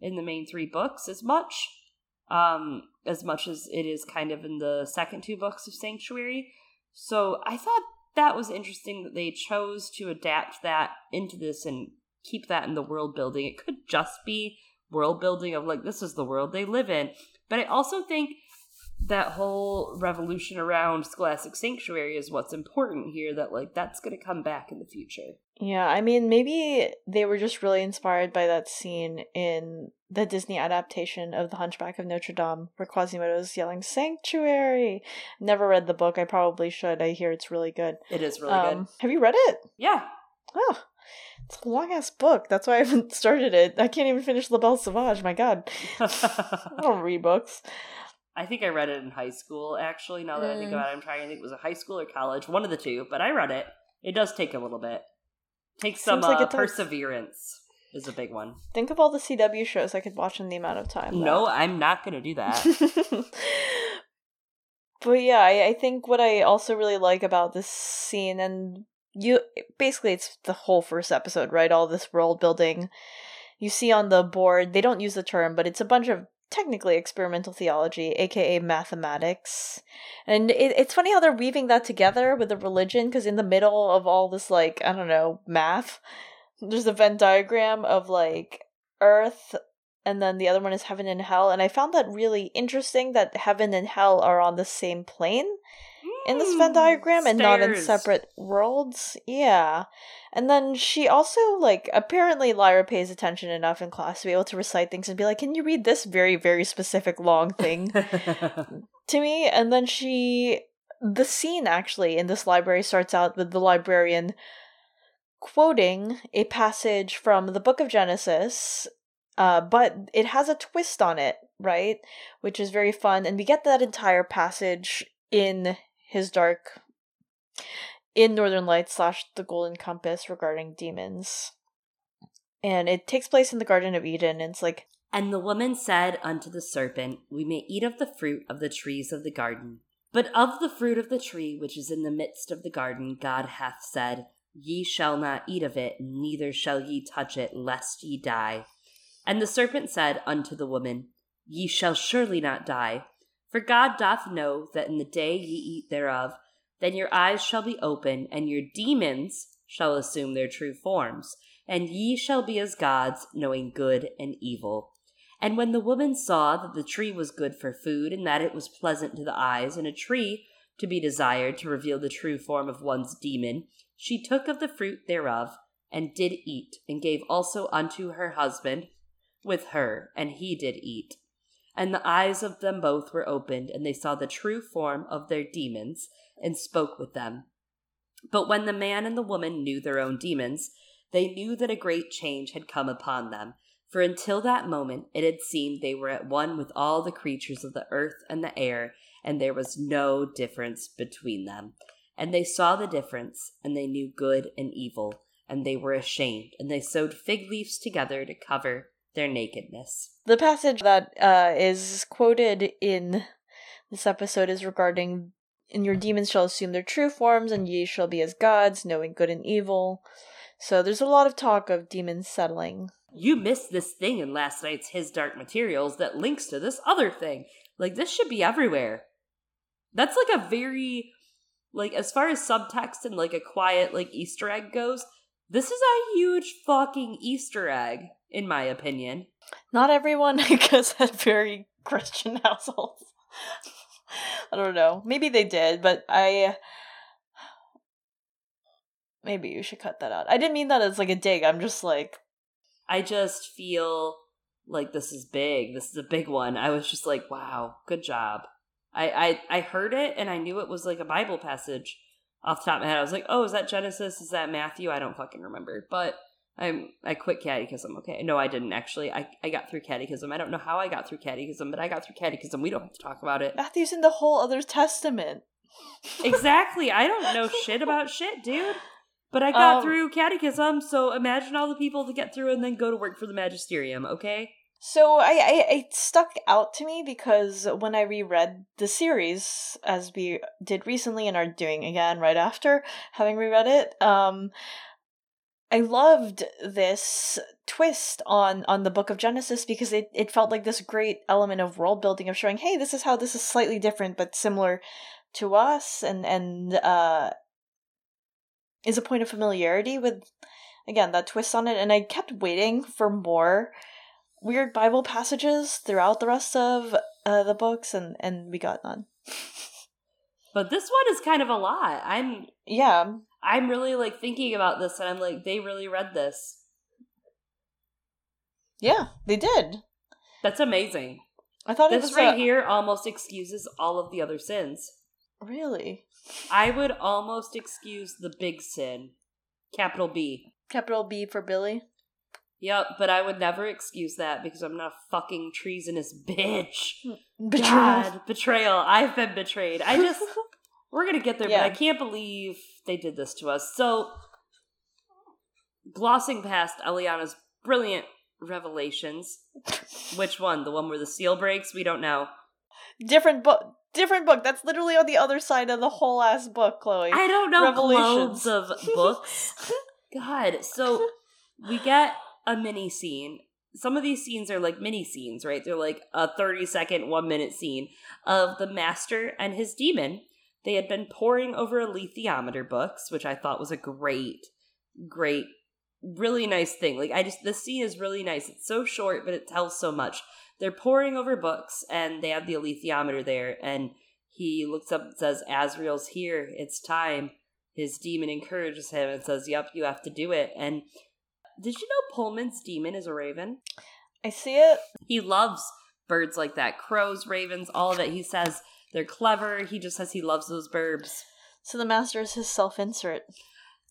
in the main three books as much, um, as much as it is kind of in the second two books of Sanctuary. So I thought that was interesting that they chose to adapt that into this and keep that in the world building. It could just be world building of like this is the world they live in. But I also think that whole revolution around Scholastic Sanctuary is what's important here that like that's going to come back in the future. Yeah, I mean, maybe they were just really inspired by that scene in the Disney adaptation of The Hunchback of Notre Dame, where Quasimodo's yelling "Sanctuary." Never read the book. I probably should. I hear it's really good. It is really Um, Have you read it? Yeah. Oh, it's a long ass book. That's why I haven't started it. I can't even finish La Belle Sauvage. My God, I don't read books. I think I read it in high school, actually. Now that I think Mm. about it, I'm trying to think it was a high school or college, one of the two, but I read it. It does take a little bit. Takes some like uh, perseverance, is a big one. Think of all the CW shows I could watch in the amount of time. No, I'm not going to do that. but yeah, I, I think what I also really like about this scene, and you basically it's the whole first episode, right? All this world building. You see on the board, they don't use the term, but it's a bunch of technically experimental theology, aka mathematics. And it, it's funny how they're weaving that together with the religion, because in the middle of all this, like, I don't know, math, there's a Venn diagram of like Earth, and then the other one is heaven and hell. And I found that really interesting that heaven and hell are on the same plane in this Venn Mm, diagram and not in stairs. separate worlds. Yeah. And then she also, like, apparently Lyra pays attention enough in class to be able to recite things and be like, can you read this very, very specific long thing to me? And then she. The scene actually in this library starts out with the librarian quoting a passage from the book of Genesis, uh, but it has a twist on it, right? Which is very fun. And we get that entire passage in his dark in Northern Lights slash the Golden Compass regarding demons. And it takes place in the Garden of Eden, and it's like And the woman said unto the serpent, We may eat of the fruit of the trees of the garden. But of the fruit of the tree which is in the midst of the garden, God hath said, Ye shall not eat of it, neither shall ye touch it, lest ye die. And the serpent said unto the woman, Ye shall surely not die. For God doth know that in the day ye eat thereof, then your eyes shall be open, and your demons shall assume their true forms, and ye shall be as gods, knowing good and evil. And when the woman saw that the tree was good for food, and that it was pleasant to the eyes, and a tree to be desired to reveal the true form of one's demon, she took of the fruit thereof, and did eat, and gave also unto her husband with her, and he did eat. And the eyes of them both were opened, and they saw the true form of their demons, and spoke with them. But when the man and the woman knew their own demons, they knew that a great change had come upon them. For until that moment it had seemed they were at one with all the creatures of the earth and the air, and there was no difference between them. And they saw the difference, and they knew good and evil, and they were ashamed, and they sewed fig leaves together to cover their nakedness. the passage that uh, is quoted in this episode is regarding and your demons shall assume their true forms, and ye shall be as gods, knowing good and evil. So there's a lot of talk of demons settling. You missed this thing in last night's His Dark Materials that links to this other thing. Like, this should be everywhere. That's like a very, like, as far as subtext and like a quiet, like, Easter egg goes, this is a huge fucking Easter egg, in my opinion. Not everyone, I guess, had very Christian households. I don't know. Maybe they did, but I. Maybe you should cut that out. I didn't mean that as like a dig. I'm just like. I just feel like this is big. This is a big one. I was just like, wow, good job. I, I, I heard it and I knew it was like a Bible passage off the top of my head. I was like, oh, is that Genesis? Is that Matthew? I don't fucking remember. But I'm I quit catechism. Okay, no, I didn't actually. I I got through catechism. I don't know how I got through catechism, but I got through catechism. We don't have to talk about it. Matthew's in the whole other testament. exactly. I don't know shit about shit, dude. But I got um, through catechism, so imagine all the people to get through and then go to work for the magisterium. Okay. So I, I it stuck out to me because when I reread the series as we did recently and are doing again right after having reread it, um, I loved this twist on on the book of Genesis because it, it felt like this great element of world building of showing, hey, this is how this is slightly different but similar to us and and uh is a point of familiarity with again that twist on it. And I kept waiting for more weird Bible passages throughout the rest of uh, the books and and we got none. but this one is kind of a lot. I'm yeah. I'm really like thinking about this and I'm like, they really read this. Yeah, they did. That's amazing. I thought this right a... here almost excuses all of the other sins. Really? I would almost excuse the big sin. Capital B. Capital B for Billy? Yep, but I would never excuse that because I'm not a fucking treasonous bitch. Hmm. Betrayal. God, betrayal. I've been betrayed. I just we're gonna get there, yeah. but I can't believe they did this to us. So, glossing past Eliana's brilliant revelations, which one? The one where the seal breaks? We don't know. Different book. Different book. That's literally on the other side of the whole ass book, Chloe. I don't know Revelations. of books. God. So we get a mini scene. Some of these scenes are like mini scenes, right? They're like a 30 second, one minute scene of the master and his demon they had been poring over alethiometer books, which I thought was a great, great, really nice thing. Like I just this scene is really nice. It's so short, but it tells so much. They're poring over books and they have the alethiometer there, and he looks up and says, Asriel's here, it's time. His demon encourages him and says, Yep, you have to do it. And did you know Pullman's demon is a raven? I see it. He loves birds like that crows, ravens, all of it. He says they're clever. He just says he loves those birds. So the master is his self insert.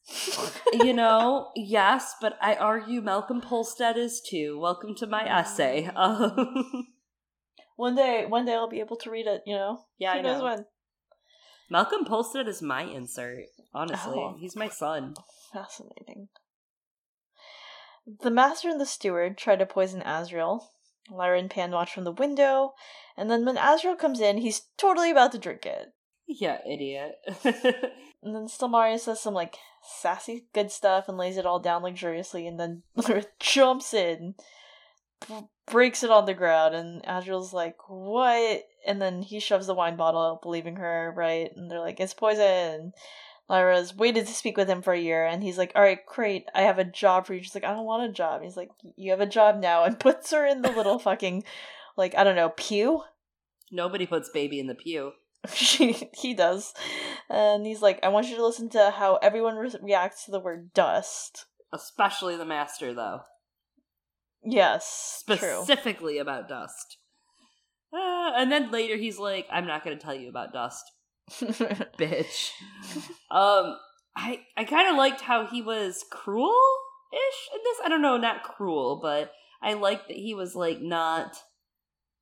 you know, yes, but I argue Malcolm Polstead is too. Welcome to my essay. Um, one day, one day I'll be able to read it. You know, yeah, Who I know. When. Malcolm Polstead is my insert. Honestly, oh, he's my son. Fascinating. The master and the steward try to poison Asriel. Lyra and Pan watch from the window, and then when Asriel comes in, he's totally about to drink it. Yeah, idiot. and then Stelmaria says some like sassy good stuff and lays it all down luxuriously, and then Lyra jumps in, b- breaks it on the ground, and Asriel's like, "What?" And then he shoves the wine bottle out, believing her, right? And they're like, "It's poison." Lyra's waited to speak with him for a year, and he's like, "All right, great, I have a job for you." She's like, "I don't want a job." He's like, "You have a job now," and puts her in the little fucking, like I don't know, pew. Nobody puts baby in the pew. she he does, and he's like, "I want you to listen to how everyone re- reacts to the word dust, especially the master, though." Yes, specifically true. about dust. Uh, and then later he's like, "I'm not going to tell you about dust." bitch. Um, I I kind of liked how he was cruel ish in this. I don't know, not cruel, but I liked that he was like not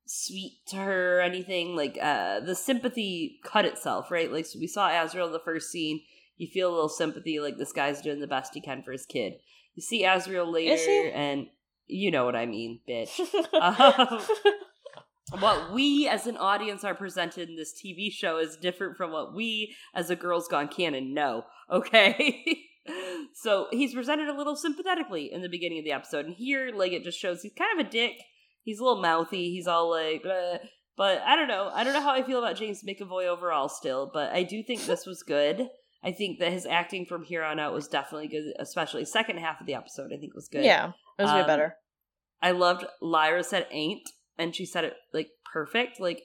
sweet to her or anything. Like uh, the sympathy cut itself, right? Like so we saw Asriel in the first scene. You feel a little sympathy, like this guy's doing the best he can for his kid. You see Asriel later, and you know what I mean, bitch. um, what we as an audience are presented in this TV show is different from what we as a Girls Gone canon know. Okay. so he's presented a little sympathetically in the beginning of the episode, and here, like, it just shows he's kind of a dick. He's a little mouthy. He's all like, Bleh. but I don't know. I don't know how I feel about James McAvoy overall still, but I do think this was good. I think that his acting from here on out was definitely good, especially second half of the episode. I think was good. Yeah, it was way Um, better. I loved Lyra said ain't, and she said it like perfect. Like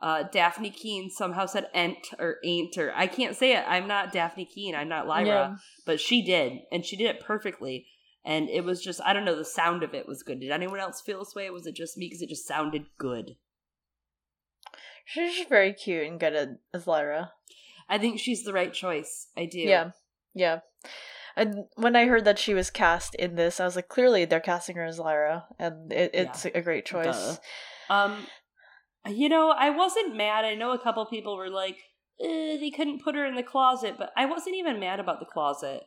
uh Dafne Keen somehow said ent or ain't or I can't say it. I'm not Dafne Keen. I'm not Lyra, Yeah. but she did, and she did it perfectly. And it was just I don't know. The sound of it was good. Did anyone else feel this way? Was it just me? Because it just sounded good. She's very cute and good as Lyra. I think she's the right choice. I do. Yeah, yeah. And when I heard that she was cast in this, I was like, clearly they're casting her as Lyra, and it, it's a great choice. Duh. Um, you know, I wasn't mad. I know a couple people were like, eh, they couldn't put her in the closet, but I wasn't even mad about the closet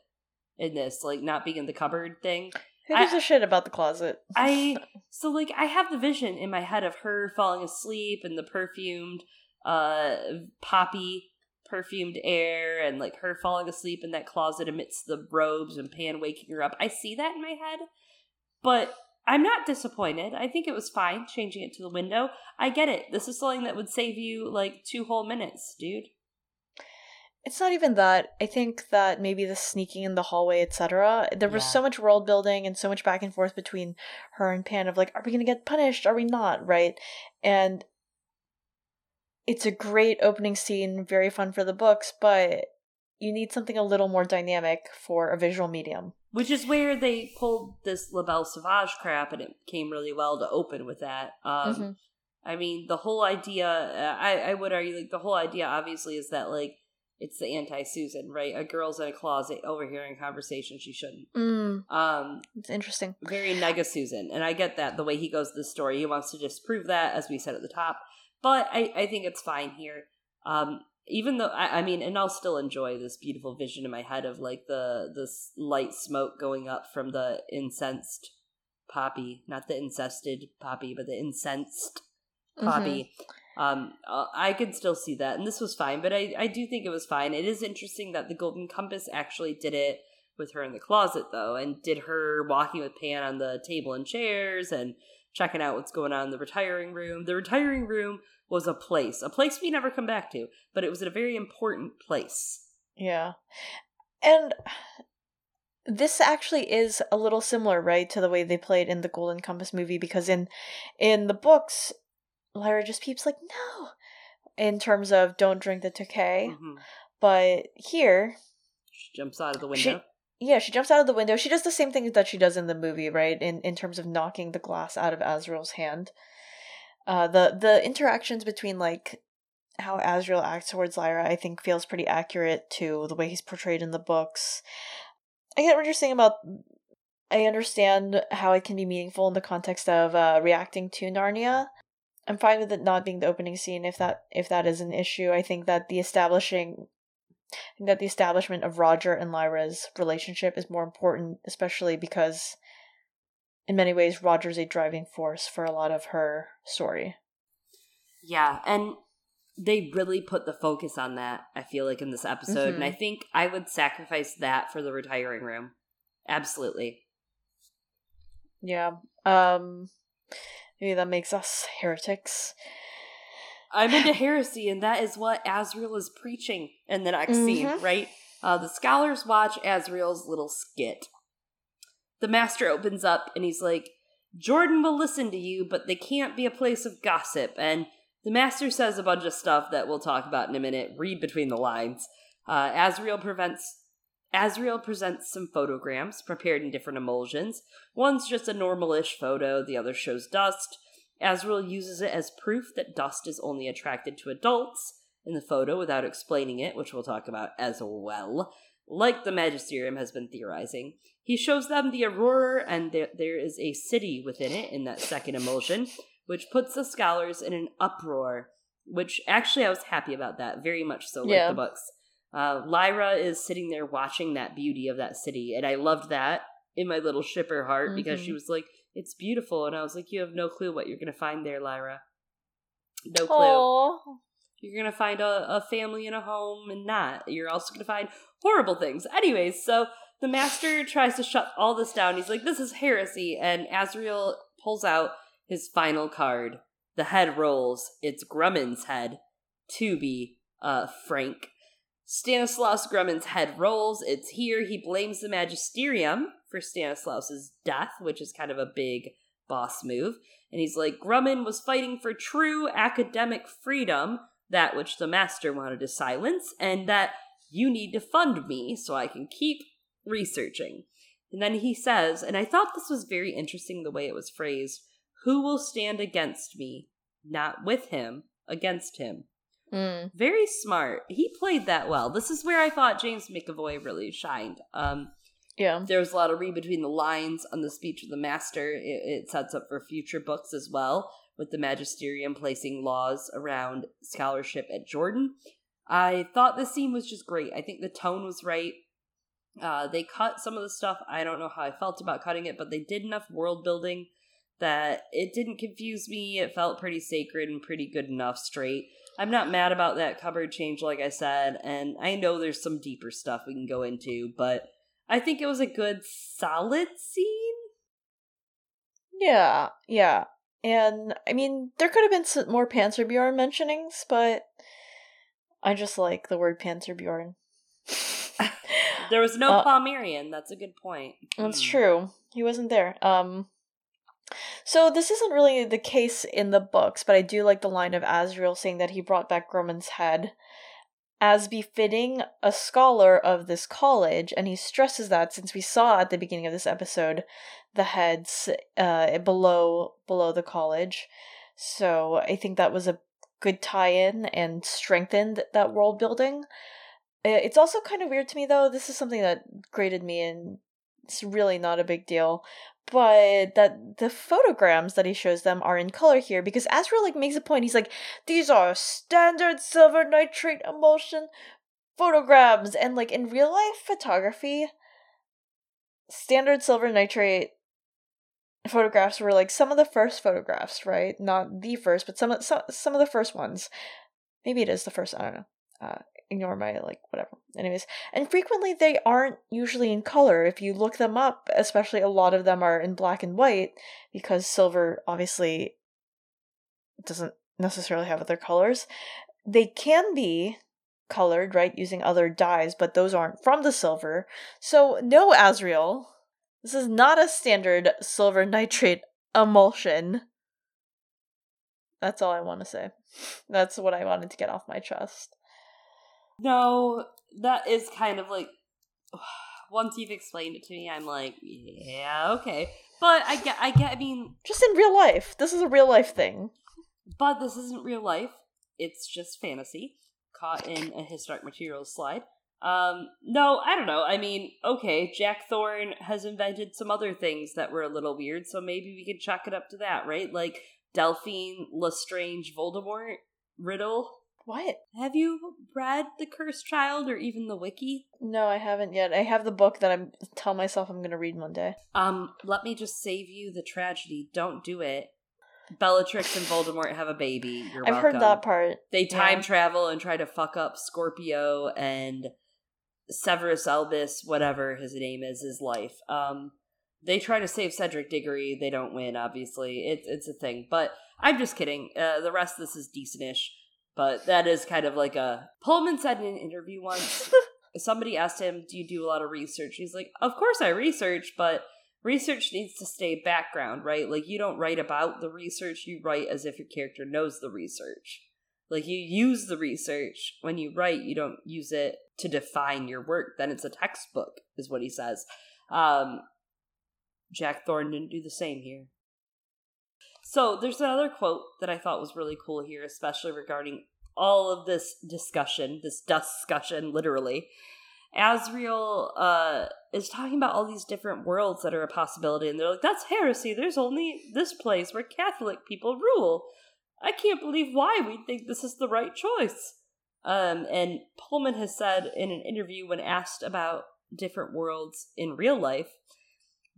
in this, like not being in the cupboard thing. Who gives I- a shit about the closet? I so like I have the vision in my head of her falling asleep and the perfumed, uh, poppy perfumed air and like her falling asleep in that closet amidst the robes and Pan waking her up. I see that in my head, but I'm not disappointed. I think it was fine changing it to the window. I get it. This is something that would save you like two whole minutes, dude. It's not even that. I think that maybe the sneaking in the hallway, etc. There was Yeah. so much world building and so much back and forth between her and Pan of like, are we gonna get punished? Are we not? Right? And it's a great opening scene, very fun for the books, but you need something a little more dynamic for a visual medium. Which is where they pulled this La Belle Sauvage crap, and it came really well to open with that. Um, Mhm. I mean, the whole idea, uh, I, I would argue, like, the whole idea obviously is that, like, it's the anti Susan, right? A girl's in a closet overhearing conversation she shouldn't. Mm, Um, it's interesting. very nega Susan, and I get that the way he goes the story, he wants to disprove that, as we said at the top. But I, I think it's fine here. Um, even though I, I mean, and I'll still enjoy this beautiful vision in my head of like the this light smoke going up from the incensed poppy, not the incested poppy, but the incensed poppy. Um, uh, I could still see that, and this was fine. But I, I do think it was fine. It is interesting that the Golden Compass actually did it with her in the closet, though, and did her walking with Pan on the table and chairs and checking out what's going on in the retiring room. The retiring room was a place, a place we never come back to, but it was a very important place. Yeah. And this actually is a little similar, right, to the way they played in the Golden Compass movie because in in the books Lyra just peeps like no in terms of don't drink the Tokay. Mhm. But here, She jumps out of the She- window. Yeah, she jumps out of the window. She does the same thing that she does in the movie, right? In in terms of knocking the glass out of Asriel's hand. Uh the the interactions between like how Asriel acts towards Lyra, I think feels pretty accurate to the way he's portrayed in the books. I get what you're saying about I understand how it can be meaningful in the context of uh, reacting to Narnia. I'm fine with it not being the opening scene if that if that is an issue. I think that the establishing I think that the establishment of Roger and Lyra's relationship is more important, especially because in many ways Roger's a driving force for a lot of her story. Yeah, and they really put the focus on that, I feel like, in this episode. And I think I would sacrifice that for the retiring room. Absolutely. Yeah. Um maybe that makes us heretics. I'm into heresy, and that is what Asriel is preaching in the next scene, Mhm. right? Uh, the scholars watch Asriel's little skit. The master opens up and he's like, Jordan will listen to you, but they can't be a place of gossip. And the master says a bunch of stuff that we'll talk about in a minute. Read between the lines. Uh, Asriel prevents. Asriel presents some photograms prepared in different emulsions. One's just a normal-ish photo, the other shows dust. Asriel uses it as proof that dust is only attracted to adults in the photo without explaining it, which we'll talk about as well, like the Magisterium has been theorizing. He shows them the Aurora, and there, there is a city within it in that second emulsion, which puts the scholars in an uproar. Which actually, I was happy about that, very much so, like Yeah. the books. Uh, Lyra is sitting there watching that beauty of that city, and I loved that in my little shipper heart because Mhm. she was like, "It's beautiful," and I was like, "You have no clue what you're gonna find there, Lyra." No clue. Aww. You're gonna find a, a family and a home and not. You're also gonna find horrible things. Anyways, so the master tries to shut all this down. He's like, this is heresy. And Asriel pulls out his final card. The head rolls. It's Grumman's head, to be uh, frank. Stanislaus Grumman's head rolls. It's here. He blames the Magisterium for Stanislaus's death, which is kind of a big boss move. And he's like, Grumman was fighting for true academic freedom, that which the master wanted to silence, and that you need to fund me so I can keep researching. And then he says, and I thought this was very interesting the way it was phrased Who will stand against me? Not with him, against him. Mm. Very smart. He played that well. This is where I thought James McAvoy really shined. Um, Yeah. there was a lot of read between the lines on the speech of the master. It, it sets up for future books as well, with the magisterium placing laws around scholarship at Jordan. I thought the scene was just great. I think the tone was right. Uh, they cut some of the stuff. I don't know how I felt about cutting it, but they did enough world building that it didn't confuse me. It felt pretty sacred and pretty good enough straight. I'm not mad about that cupboard change, like I said, and I know there's some deeper stuff we can go into, but I think it was a good, solid scene. Yeah, yeah. And I mean, there could have been some more Panserbjørn mentionings, but I just like the word Panserbjørn. There was no Uh, Palmerian. That's a good point. That's Hmm. true. He wasn't there. Um so this isn't really the case in the books, but I do like the line of Asriel saying that he brought back Grumman's head as befitting a scholar of this college, and he stresses that since we saw at the beginning of this episode the heads uh below below the college. So I think that was a good tie-in and strengthened that world building. It's also kind of weird to me though. This is something that grated me and it's really not a big deal but that the photograms that he shows them are in color here because Asriel like makes a point. He's like these are standard silver nitrate emulsion photograms. And like in real life photography standard silver nitrate photographs were like some of the first photographs right? Not the first but some of some, some of the first ones. Maybe it is the first i don't know. Uh ignore my like whatever. Anyways and frequently they aren't usually in color. If you look them up especially a lot of them are in black and white because silver obviously doesn't necessarily have other colors. They can be colored right using other dyes but those aren't from the silver. So no Asriel this is not a standard silver nitrate emulsion. That's all i want to say. That's what i wanted to get off my chest No, that is kind of like once you've explained it to me, I'm like, yeah, okay. But I get, I get. I mean, just in real life this is a real life thing but this isn't real life. It's just fantasy caught in a historic materials slide. Um, no, I don't know. I mean, okay, Jack Thorne has invented some other things that were a little weird, so maybe we could chalk it up to that, right? Like Delphine Lestrange Voldemort riddle. What Have you read The Cursed Child or even the wiki? No, I haven't yet. I have the book that I'm tell myself I'm gonna read one day. Um, let me just save you the tragedy. Don't do it. Bellatrix and Voldemort have a baby. You're I've heard that part. They time Yeah. travel and try to fuck up Scorpio and Severus Albus, whatever his name is, his life. Um, they try to save Cedric Diggory. They don't win, obviously. It's it's a thing. But I'm just kidding. Uh, the rest of this is decentish. But that is kind of like a Pullman said in an interview once. somebody asked him, "Do you do a lot of research?" He's like, "Of course I research, but research needs to stay background, right? Like you don't write about the research; you write as if your character knows the research. Like you use the research when you write; you don't use it to define your work. Then it's a textbook, is what he says. Um, Jack Thorne didn't do the same here. So there's another quote that I thought was really cool here, especially regarding all of this discussion, this discussion, literally. Asriel uh, is talking about all these different worlds that are a possibility, and they're like, "That's heresy. There's only this place where Catholic people rule. I can't believe why we think this is the right choice." Um, and Pullman has said in an interview when asked about different worlds in real life,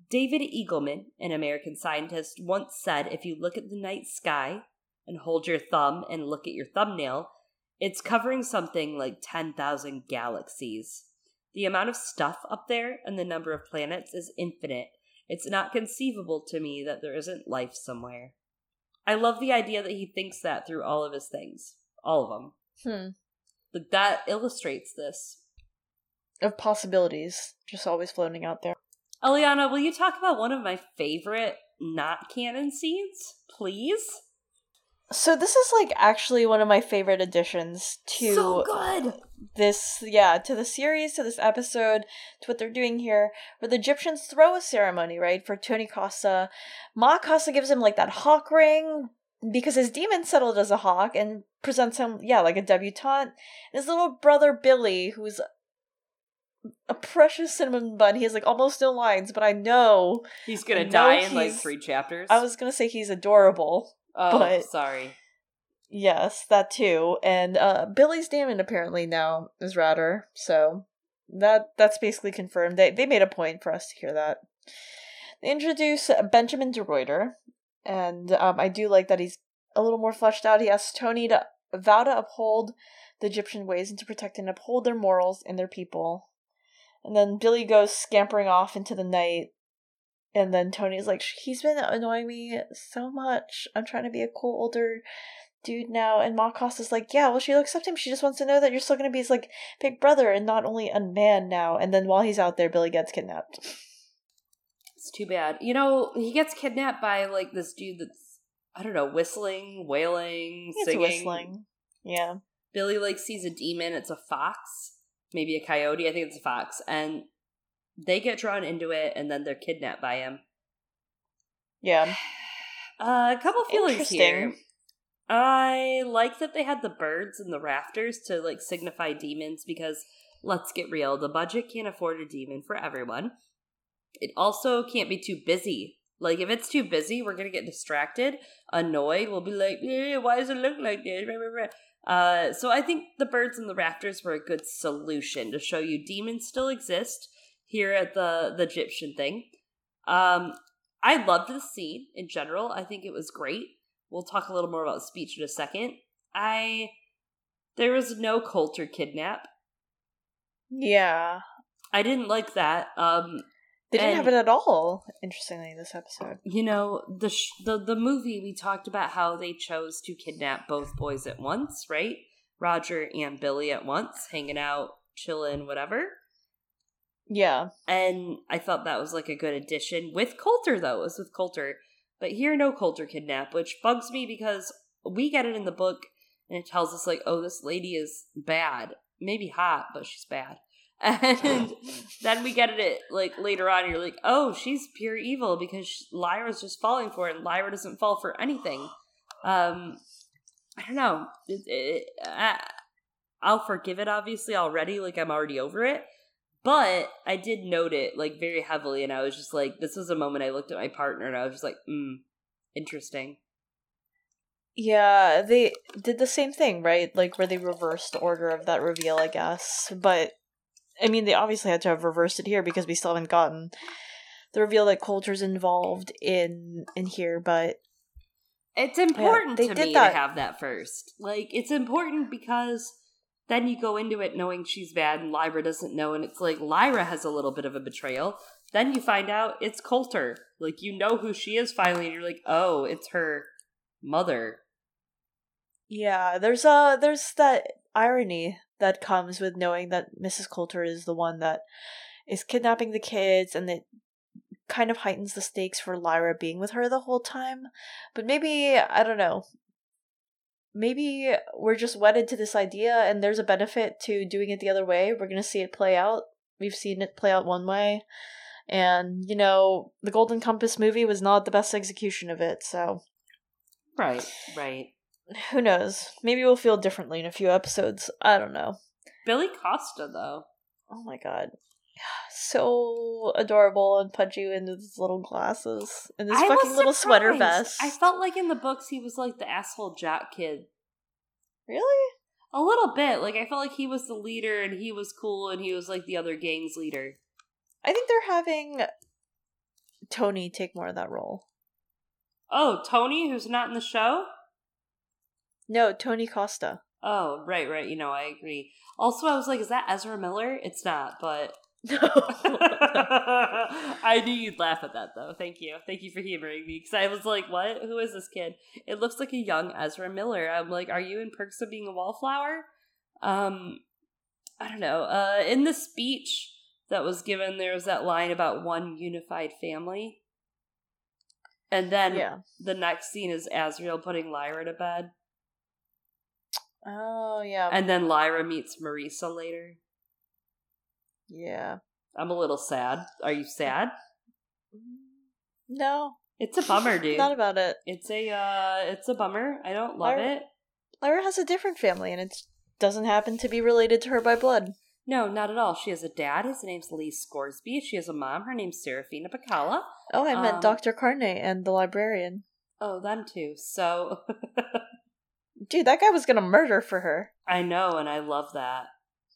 David Eagleman, an American scientist, once said, "If you look at the night sky and hold your thumb and look at your thumbnail, it's covering something like 10,000 galaxies. The amount of stuff up there and the number of planets is infinite. It's not conceivable to me that there isn't life somewhere. I love the idea that he thinks that through all of his things. All of them. Hmm. That illustrates this. Of possibilities just always floating out there. Eliana, will you talk about one of my favorite not canon scenes, please? So this is like actually one of my favorite additions to so good. this yeah, to the series, to this episode, to what they're doing here, where the gyptians throw a ceremony, right, for Tony Costa. Ma Costa gives him like that hawk ring because his demon settled as a hawk and presents him, yeah, like a debutante. And His little brother Billy, who's a precious cinnamon bun. He has like almost no lines, but I know He's gonna know die in like three chapters. I was gonna say he's adorable. oh, but- sorry. Yes, that too. And uh Billy's demon apparently now is Ratter, so that that's basically confirmed. They they made a point for us to hear that. They introduce Benjamin de Ruyter, and um, I do like that he's a little more fleshed out. He asks Tony to vow to uphold the gyptian ways and to protect and uphold their morals and their people. And then Billy goes scampering off into the night. And then Tony's like, he's been annoying me so much. I'm trying to be a cool older dude now. And Ma Costa's like, yeah, well, she'll accept him. She just wants to know that you're still going to be his, like, big brother and not only a man now. And then while he's out there, Billy gets kidnapped. It's too bad. You know, he gets kidnapped by like this dude that's I don't know, whistling, wailing, singing. whistling. Yeah. Billy like sees a demon. It's a fox, maybe a coyote. I think it's a fox, and they get drawn into it, and then they're kidnapped by him. Yeah. Uh, a couple feelings here. I like that they had the birds and the rafters to like signify demons because let's get real, the budget can't afford a demon for everyone. It also can't be too busy. Like if it's too busy, we're gonna get distracted, annoyed. We'll be like, eh, "Why does it look like this?" Uh, so I think the birds and the rafters were a good solution to show you demons still exist here at the the gyptian thing. Um, I loved the scene in general. I think it was great. We'll talk a little more about speech in a second. I there was no Coulter kidnap. Yeah. I didn't like that. Um, They didn't And- have it at all, interestingly, this episode. you know the sh- the the movie we talked about how they chose to kidnap both boys at once, right? Roger and Billy at once, hanging out, chilling, whatever. Yeah. And I thought that was like a good addition with Coulter though. It was with Coulter, but here no Coulter kidnap, which bugs me because we get it in the book and it tells us like, oh, this lady is bad, maybe hot, but she's bad. And then we get it like later on. You're like, oh, she's pure evil because Lyra's just falling for it, and Lyra doesn't fall for anything. Um, I don't know. It, it, I, I'll forgive it obviously already. Like I'm already over it. But I did note it like very heavily, and I was just like, this was a moment I looked at my partner, and I was just like, hmm, interesting. Yeah, they did the same thing, right? Like where they reversed the order of that reveal, I guess. But I mean, they obviously had to have reversed it here because we still haven't gotten the reveal that Coulter's involved in in here. But It's important they to me that. to have that first. Like, it's important because then you go into it knowing she's bad and Lyra doesn't know, and it's like Lyra has a little bit of a betrayal. Then you find out it's Coulter. Like, you know who she is finally, and you're like, oh, it's her mother. yeah, there's uh there's that irony that comes with knowing that Mrs. Coulter is the one that is kidnapping the kids, and it kind of heightens the stakes for Lyra being with her the whole time. But maybe I don't know. Maybe we're just wedded to this idea, and there's a benefit to doing it the other way. We're gonna see it play out. We've seen it play out one way, and you know, the Golden Compass movie was not the best execution of it. So Right, right. Who knows? Maybe we'll feel differently in a few episodes. I don't know. Billy Costa, though. Oh my god. So adorable and pudgy in his little glasses and his I fucking little sweater vest. I felt like in the books he was like the asshole jock kid. really? A little bit. Like, I felt like he was the leader and he was cool and he was like the other gang's leader. I think they're having Tony take more of that role. Oh, Tony, who's not in the show? No, Tony Costa. Oh, right, right. You know, I agree. Also, I was like, is that Ezra Miller? It's not, but No. I knew you'd laugh at that though. Thank you. Thank you for humoring me because I was like, what? Who is this kid? It looks like a young Ezra Miller. I'm like, are you in perks of being a wallflower? Um, I don't know. Uh, in the speech that was given, there was that line about one unified family. And then yeah. the next scene is Asriel putting Lyra to bed. Oh yeah. And then Lyra meets Marisa later. yeah. I'm a little sad. Are you sad? No. It's a bummer, dude. Not about it. It's a uh it's a bummer. I don't love Lyra- it. Lyra has a different family, and it doesn't happen to be related to her by blood. No, not at all. She has a dad. His name's Lee Scoresby. She has a mom. Her name's Serafina Pekkala. Oh, I meant Um, Dr. Carney and the librarian. Oh, them too. So Dude, that guy was gonna murder for her. I know, and I love that.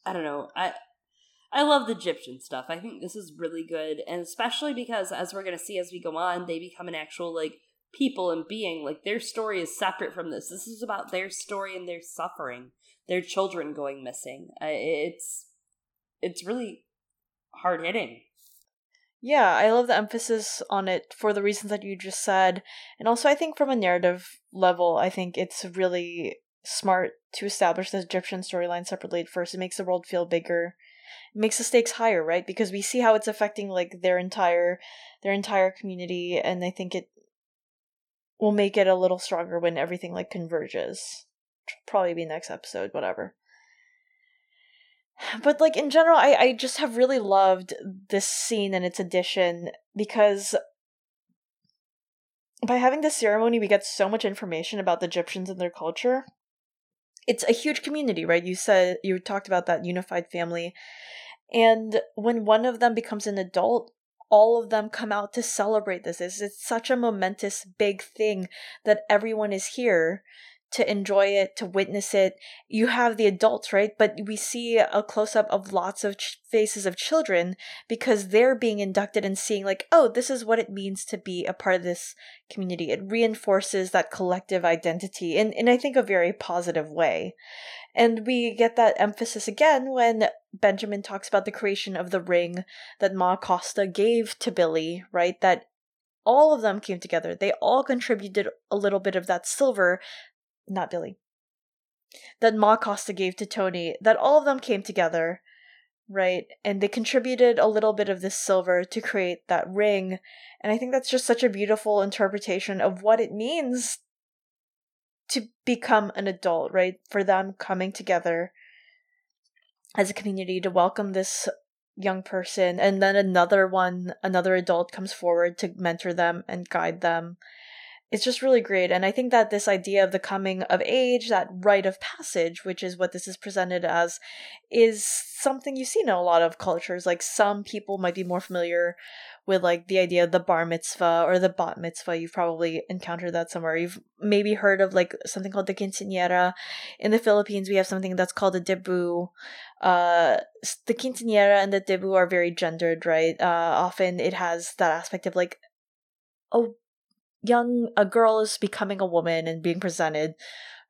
I don't know. I I love the gyptian stuff. I think this is really good, and especially because as we're gonna see as we go on, they become an actual like people and being. Like their story is separate from this. This is about their story and their suffering, their children going missing. I, it's it's really hard hitting. Yeah, I love the emphasis on it for the reasons that you just said. And also, I think from a narrative level, I think it's really smart to establish the gyptian storyline separately at first. It makes the world feel bigger. It makes the stakes higher, right? Because we see how it's affecting like their entire their entire community and I think it will make it a little stronger when everything like converges. Probably be next episode, whatever. But like in general, I, I just have really loved this scene and its addition because by having this ceremony we get so much information about the gyptians and their culture. It's a huge community, right? You said you talked about that unified family. And when one of them becomes an adult, all of them come out to celebrate this. It's, it's such a momentous big thing that everyone is here to enjoy it, to witness it. You have the adults, right? But we see a close up of lots of ch- faces of children because they're being inducted and seeing, like, oh, this is what it means to be a part of this community. It reinforces that collective identity in, in I think, a very positive way. And we get that emphasis again when Benjamin talks about the creation of the ring that Ma Costa gave to Billy, right? That all of them came together. They all contributed a little bit of that silver not Billy, that Ma Costa gave to Tony, that all of them came together, right? And they contributed a little bit of this silver to create that ring. And I think that's just such a beautiful interpretation of what it means to become an adult, right? For them coming together as a community to welcome this young person and then another one another adult comes forward to mentor them and guide them it's just really great. And i think that this idea of the coming of age that rite of passage which is what this is presented as is something you see in a lot of cultures. Like some people might be more familiar with like the idea of the bar mitzvah or the bat mitzvah. You've probably encountered that somewhere. You've maybe heard of like something called the quinceañera in the philippines we have something that's called a debu. Uh the quinceañera and the debu are very gendered right? Uh often it has that aspect of like a young a girl is becoming a woman and being presented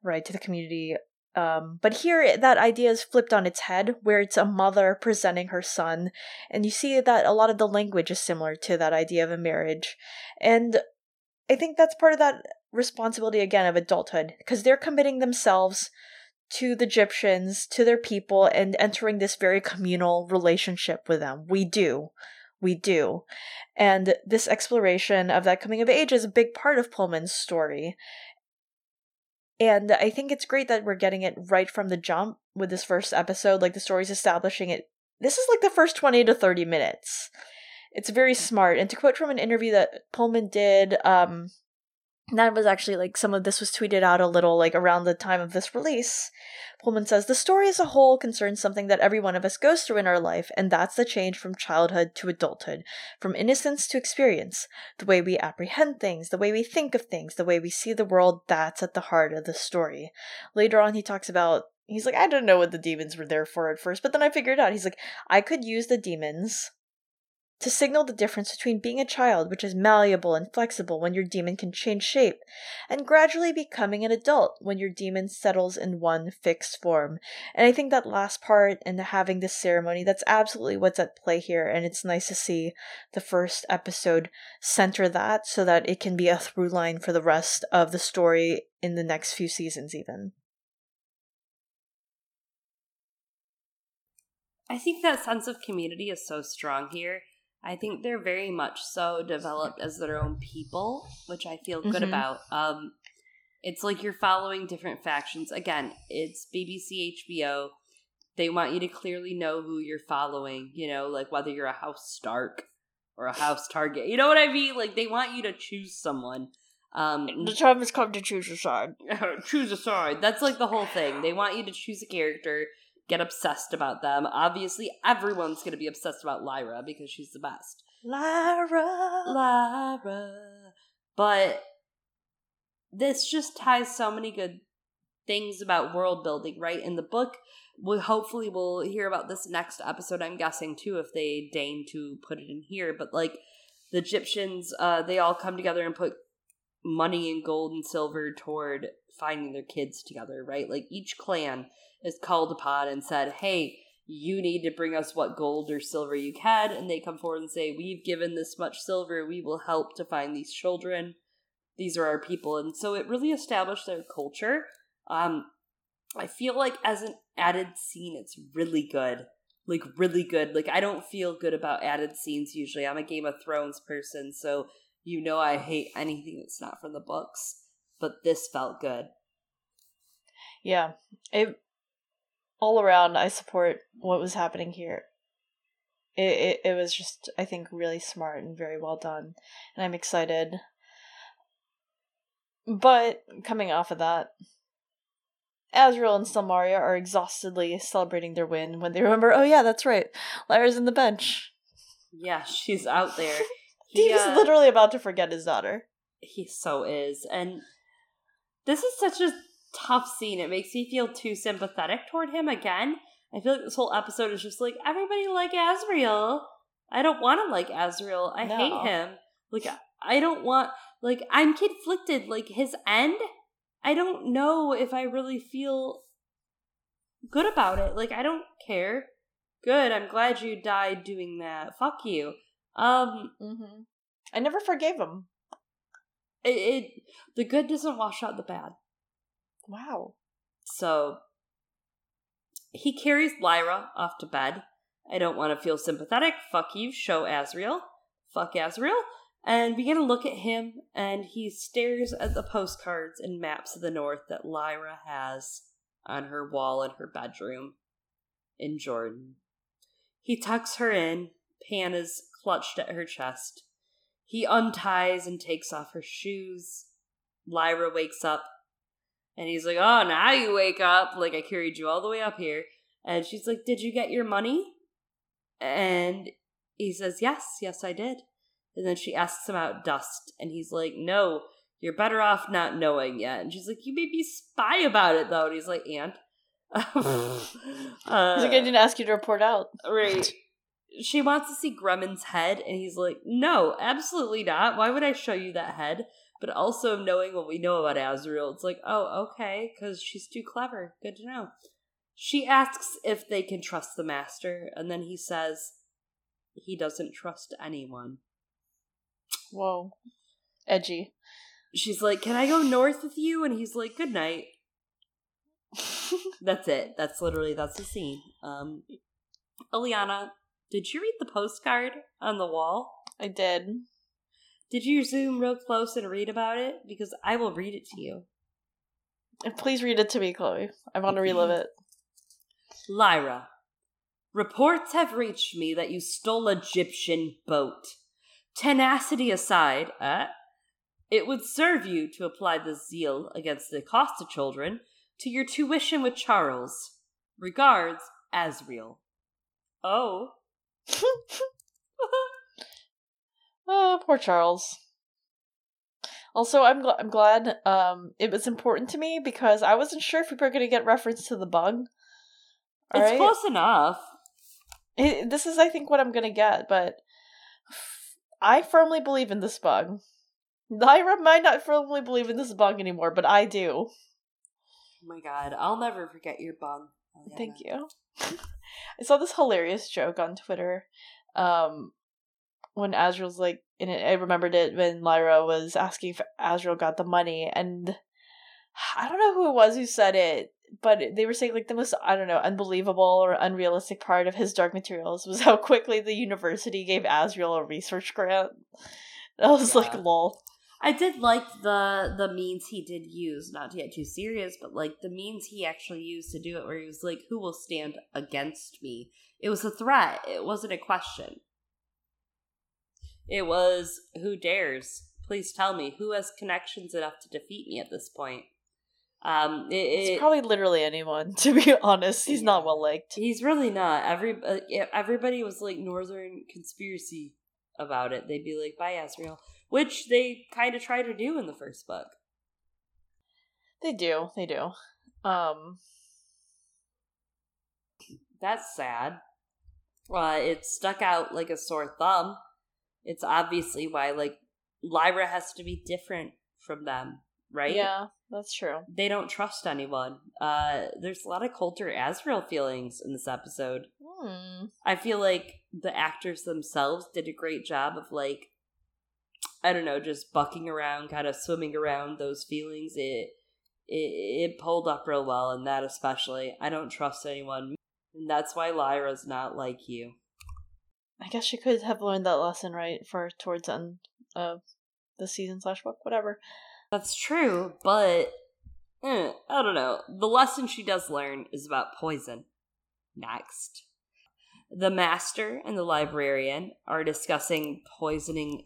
right to the community um, but here that idea is flipped on its head where it's a mother presenting her son and you see that a lot of the language is similar to that idea of a marriage and i think that's part of that responsibility again of adulthood because they're committing themselves to the gyptians to their people and entering this very communal relationship with them. We do we do. And this exploration of that coming of age is a big part of Pullman's story. And I think it's great that we're getting it right from the jump with this first episode. Like the story's establishing it. This is like the first 20 to 30 minutes. It's very smart. And to quote from an interview that Pullman did, um, that was actually like some of this was tweeted out a little like around the time of this release. Pullman says the story as a whole concerns something that every one of us goes through in our life, and that's the change from childhood to adulthood, from innocence to experience. The way we apprehend things, the way we think of things, the way we see the world, that's at the heart of the story. Later on, he talks about he's like, I didn't know what the demons were there for at first, but then I figured out he's like, I could use the demons to signal the difference between being a child, which is malleable and flexible when your demon can change shape, and gradually becoming an adult when your demon settles in one fixed form. And I think that last part and having this ceremony, that's absolutely what's at play here, and it's nice to see the first episode center that so that it can be a through line for the rest of the story in the next few seasons, even. I think that sense of community is so strong here. I think they're very much so developed as their own people, which I feel good mm-hmm. about. Um, it's like you're following different factions. Again, it's BBC HBO. They want you to clearly know who you're following, you know, like whether you're a House Stark or a House Target. You know what I mean? Like they want you to choose someone. Um, the time has come to choose a side. choose a side. That's like the whole thing. They want you to choose a character get obsessed about them. Obviously, everyone's going to be obsessed about Lyra because she's the best. Lyra. Lyra. But this just ties so many good things about world building, right? In the book, we hopefully we'll hear about this next episode, I'm guessing too, if they deign to put it in here. But like the gyptians, uh, they all come together and put money and gold and silver toward finding their kids together, right? Like each clan is called upon and said, Hey, you need to bring us what gold or silver you can. And they come forward and say, We've given this much silver. We will help to find these children. These are our people. And so it really established their culture. Um, I feel like as an added scene, it's really good. Like, really good. Like, I don't feel good about added scenes usually. I'm a Game of Thrones person, so you know I hate anything that's not from the books. But this felt good. Yeah. It all around, I support what was happening here. It, it it was just I think really smart and very well done, and I'm excited. But coming off of that, Asriel and Stelmaria are exhaustedly celebrating their win when they remember, oh yeah, that's right, Lyra's in the bench. Yeah, she's out there. Uh, literally about to forget his daughter. He so is, and this is such a tough scene. It makes me feel too sympathetic toward him again. I feel like this whole episode is just like everybody like Asriel. I don't want to like Asriel. I no. hate him. Like I don't want like I'm conflicted. Like his end, I don't know if I really feel good about it. Like I don't care. Good. I'm glad you died doing that. Fuck you. Um. Mm-hmm. I never forgave him. It, it the good doesn't wash out the bad. Wow. So he carries Lyra off to bed. I don't want to feel sympathetic. Fuck you, show Asriel. Fuck Asriel. And begin to look at him, and he stares at the postcards and maps of the north that Lyra has on her wall in her bedroom in Jordan. He tucks her in, Pan is clutched at her chest. He unties and takes off her shoes. Lyra wakes up and he's like, Oh, now you wake up. Like, I carried you all the way up here. And she's like, Did you get your money? And he says, Yes, yes, I did. And then she asks him about dust. And he's like, No, you're better off not knowing yet. And she's like, You made me spy about it, though. And he's like, And? uh, he's like, I didn't ask you to report out. Right. She wants to see Grumman's head. And he's like, No, absolutely not. Why would I show you that head? but also knowing what we know about Asriel, it's like, oh, okay, because she's too clever. Good to know. She asks if they can trust the master, and then he says he doesn't trust anyone. Whoa. Edgy. She's like, Can I go north with you? And he's like, Good night. that's it. That's literally that's the scene. Um Eliana, did you read the postcard on the wall? I did. Did you zoom real close and read about it? Because I will read it to you. Please read it to me, Chloe. I want to relive it. Lyra, reports have reached me that you stole gyptian boat. Tenacity aside, eh? It would serve you to apply the zeal against the Acosta children to your tuition with Charles. Regards, Asriel. Oh. Oh, poor Charles. Also, I'm gl- I'm glad um it was important to me because I wasn't sure if we were going to get reference to the bug. All it's right? close enough. It, this is, I think, what I'm going to get, but I firmly believe in this bug. Lyra might not firmly believe in this bug anymore, but I do. Oh my god, I'll never forget your bug. Thank you. I saw this hilarious joke on Twitter. Um, when Asriel's like, and I remembered it when Lyra was asking if Asriel got the money, and I don't know who it was who said it, but they were saying like the most I don't know unbelievable or unrealistic part of his dark materials was how quickly the university gave Asriel a research grant. I was yeah. like, lol. I did like the the means he did use, not to get too serious, but like the means he actually used to do it, where he was like, "Who will stand against me?" It was a threat. It wasn't a question. It was, "Who dares? Please tell me who has connections enough to defeat me at this point." Um, it, it's it, probably literally anyone. To be honest, he's yeah. not well liked. He's really not. Every uh, everybody was like Northern conspiracy about it. They'd be like, "Bye, Asriel," which they kind of try to do in the first book. They do. They do. Um, that's sad. Uh, it stuck out like a sore thumb. It's obviously why like Lyra has to be different from them right? Yeah, that's true. They don't trust anyone. Uh, there's a lot of Coulter Asriel feelings in this episode. Hmm. I feel like the actors themselves did a great job of like, I don't know, just bucking around, kind of swimming around those feelings. It it, it pulled up real well, and that especially. I don't trust anyone, and that's why Lyra's not like you. I guess she could have learned that lesson right for towards end of the season slash book, whatever. That's true, but eh, I don't know. The lesson she does learn is about poison. Next. The master and the librarian are discussing poisoning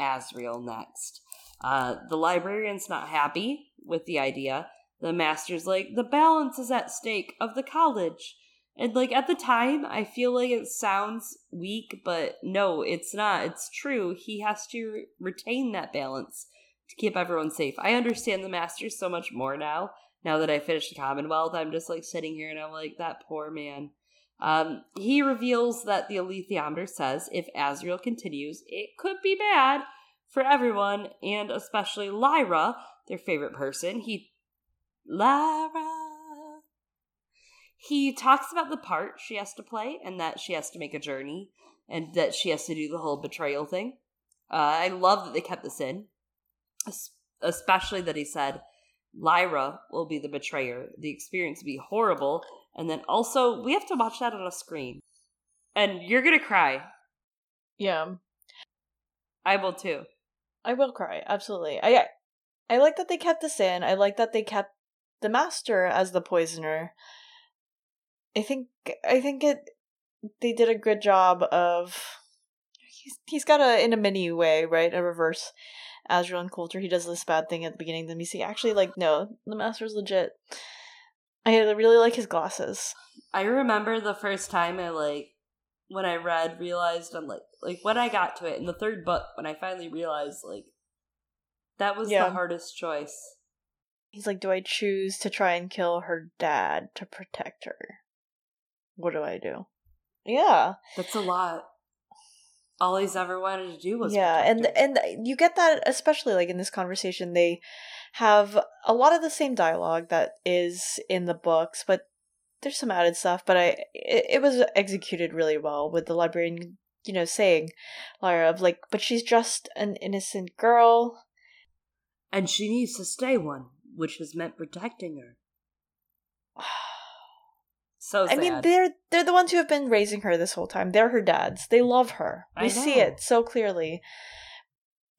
Asriel next. Uh, the librarian's not happy with the idea. The master's like, the balance is at stake of the college. And like at the time, I feel like it sounds weak, but no, it's not. It's true. He has to retain that balance to keep everyone safe. I understand the Masters so much more now. Now that I finished the Commonwealth, I'm just like sitting here and I'm like, that poor man. Um, he reveals that the alethiometer says if Asriel continues, it could be bad for everyone, and especially Lyra, their favorite person. He. Lyra. He talks about the part she has to play and that she has to make a journey and that she has to do the whole betrayal thing. Uh, I love that they kept this in especially that he said Lyra will be the betrayer. The experience will be horrible. And then also, we have to watch that on a screen. And you're going to cry. Yeah. I will too. I will cry, absolutely. I I like that they kept this in. I like that they kept the master as the poisoner. I think I think it they did a good job of he's he's got a in a mini way, right? A reverse Asriel and Coulter, he does this bad thing at the beginning. Then we see actually like no, the master's legit. I really like his glasses. I remember the first time I like when I read realized I'm like like when I got to it in the third book when I finally realized like that was yeah. the hardest choice. He's like, do I choose to try and kill her dad to protect her? What do I do? Yeah, that's a lot all he's ever wanted to do was yeah and and you get that especially like in this conversation they have a lot of the same dialogue that is in the books but there's some added stuff but i it, it was executed really well with the librarian you know saying lyra of like but she's just an innocent girl and she needs to stay one which has meant protecting her So sad. I mean, they're they're the ones who have been raising her this whole time. They're her dads. They love her. We see it so clearly.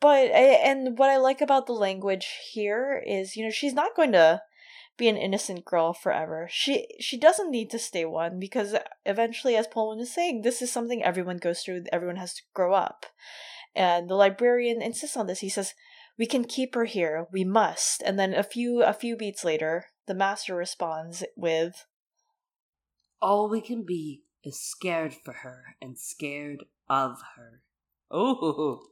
But and what I like about the language here is, you know, she's not going to be an innocent girl forever. She she doesn't need to stay one because eventually, as Pullman is saying, this is something everyone goes through. Everyone has to grow up, and the librarian insists on this. He says, "We can keep her here. We must." And then a few a few beats later, the master responds with, all we can be is scared for her and scared of her. Oh.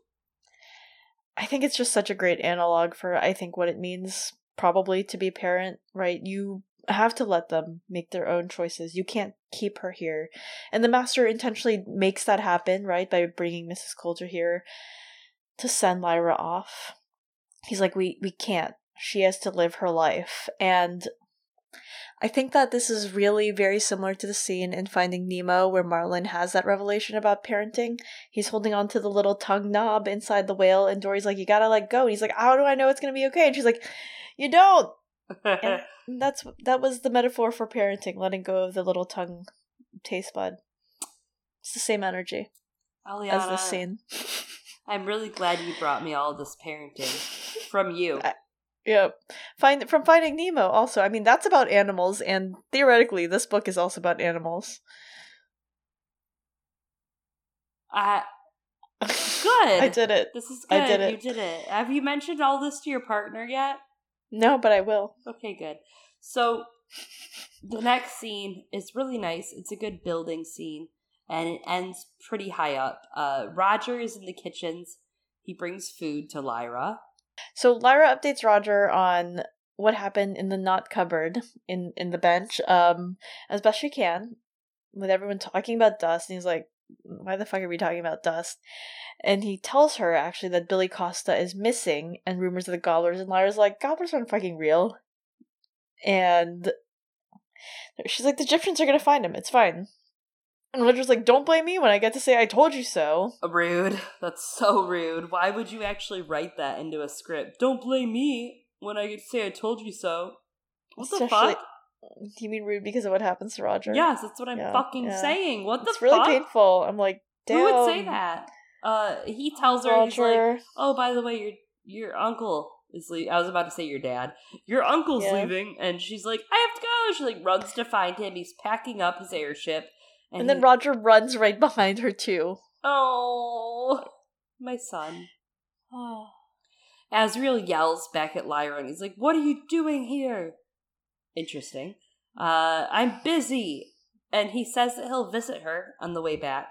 I think it's just such a great analog for I think what it means probably to be a parent, right? You have to let them make their own choices. You can't keep her here. And the master intentionally makes that happen, right? By bringing Mrs. Coulter here to send Lyra off. He's like, we, we can't. She has to live her life. And I think that this is really very similar to the scene in Finding Nemo where Marlin has that revelation about parenting. He's holding on to the little tongue knob inside the whale, and Dory's like, You gotta let go. And he's like, How do I know it's gonna be okay? And she's like, You don't. and that's that was the metaphor for parenting, letting go of the little tongue taste bud. It's the same energy Eliana, as the scene. I'm really glad you brought me all this parenting from you. I, Yep. Find from Finding Nemo also. I mean, that's about animals and theoretically this book is also about animals. I good. I did it. This is good. I did it. You did it. Have you mentioned all this to your partner yet? No, but I will. Okay, good. So the next scene is really nice. It's a good building scene and it ends pretty high up. Uh Roger is in the kitchens. He brings food to Lyra. So Lyra updates Roger on what happened in the not cupboard in in the bench, um, as best she can, with everyone talking about dust. And he's like, "Why the fuck are we talking about dust?" And he tells her actually that Billy Costa is missing, and rumors of the gobblers. And Lyra's like, "Gobblers aren't fucking real," and she's like, "The gyptians are gonna find him. It's fine." And Roger's like, don't blame me when I get to say I told you so. Rude. That's so rude. Why would you actually write that into a script? Don't blame me when I get to say I told you so. What the fuck? Do you mean rude because of what happens to Roger? Yes, that's what I'm yeah, fucking yeah. saying. What the fuck? it's really painful. I'm like, Damn. Who would say that? Uh, he tells her, Roger. he's like, oh, by the way, your your uncle is leaving. I was about to say your dad. Your uncle's yeah. leaving. And she's like, I have to go. She like runs to find him. He's packing up his airship. And, and then he... Roger runs right behind her too. Oh, my son. Asriel yells back at Lyra and he's like, What are you doing here? Interesting. Uh, I'm busy. And he says that he'll visit her on the way back,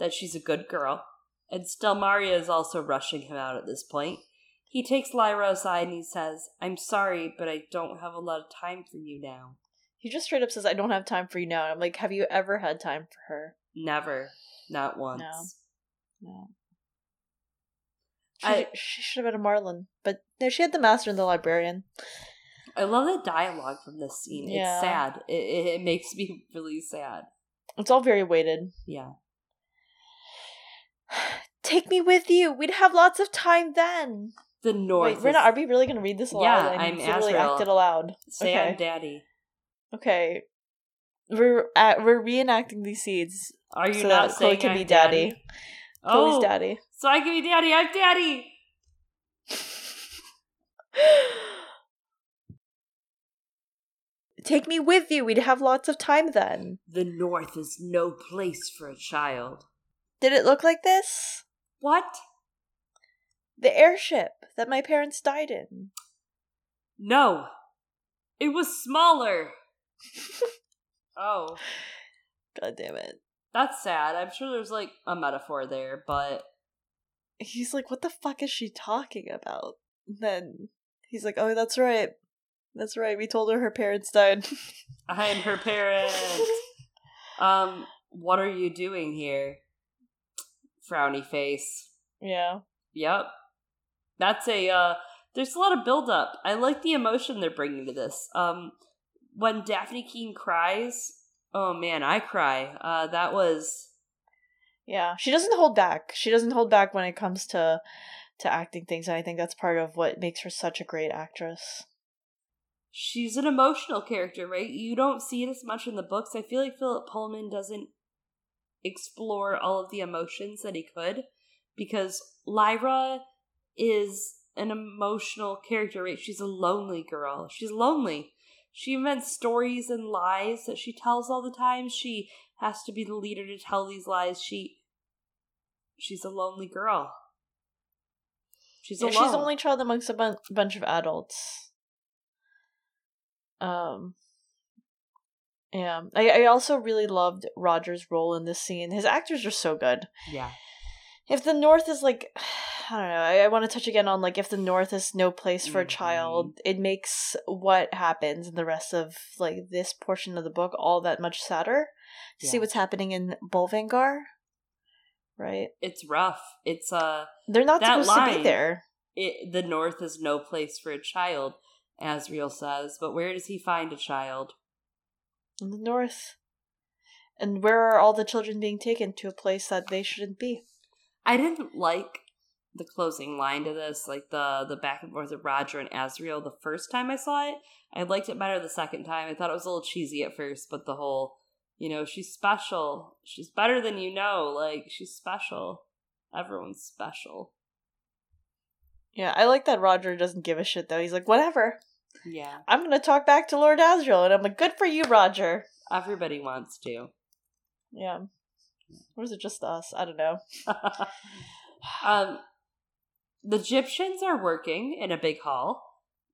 that she's a good girl. And Stelmaria is also rushing him out at this point. He takes Lyra aside and he says, I'm sorry, but I don't have a lot of time for you now. He just straight up says, I don't have time for you now. I'm like, have you ever had time for her? Never. Not once. No. No. She, I, she should have been a Marlin. But no, she had the master and the librarian. I love the dialogue from this scene. Yeah. It's sad. It, it, it makes me really sad. It's all very weighted. Yeah. Take me with you. We'd have lots of time then. The North. Wait, we're not. Are we really going to read this aloud? Yeah, I am to really act it aloud. Say okay. Daddy. Okay. We're at, we're reenacting these seeds. Are you so not that Chloe can I'm be daddy? daddy. Chloe's oh, daddy. So I can be daddy. I'm daddy. Take me with you. We'd have lots of time then. The North is no place for a child. Did it look like this? What? The airship that my parents died in. No. It was smaller oh. God damn it. That's sad. I'm sure there's like a metaphor there, but he's like, what the fuck is she talking about? And then he's like, oh, that's right. That's right. We told her her parents died. I'm her parent. um, what are you doing here? Frowny face. Yeah. Yep. That's a uh there's a lot of build up. I like the emotion they're bringing to this. Um when Dafne Keen cries, oh man, I cry. Uh, that was. Yeah, she doesn't hold back. She doesn't hold back when it comes to to acting things, and I think that's part of what makes her such a great actress. She's an emotional character, right? You don't see it as much in the books. I feel like Philip Pullman doesn't explore all of the emotions that he could because Lyra is an emotional character, right? She's a lonely girl. She's lonely. She invents stories and lies that she tells all the time. She has to be the leader to tell these lies. She she's a lonely girl. She's yeah, alone. She's the only child amongst a bun- bunch of adults. Um yeah. I, I also really loved Roger's role in this scene. His actors are so good. Yeah. If the North is like I don't know. I, I want to touch again on like if the North is no place for a child, it makes what happens in the rest of like this portion of the book all that much sadder. To see what's happening in Bolvangar, right? It's rough. It's uh They're not supposed to line- be there. it, the north is no place for a child, Asriel says, but where does he find a child? in the North. And where are all the children being taken to a place that they shouldn't be? I didn't like the closing line to this, like the the back and forth of Roger and Asriel the first time I saw it. I liked it better the second time. I thought it was a little cheesy at first, but the whole, you know, she's special. She's better than you know. Like she's special. Everyone's special. Yeah, I like that Roger doesn't give a shit though. He's like, whatever. Yeah. I'm gonna talk back to Lord Asriel, and I'm like, good for you, Roger. Everybody wants to. Yeah. Or is it just us? I don't know. um, the gyptians are working in a big hall.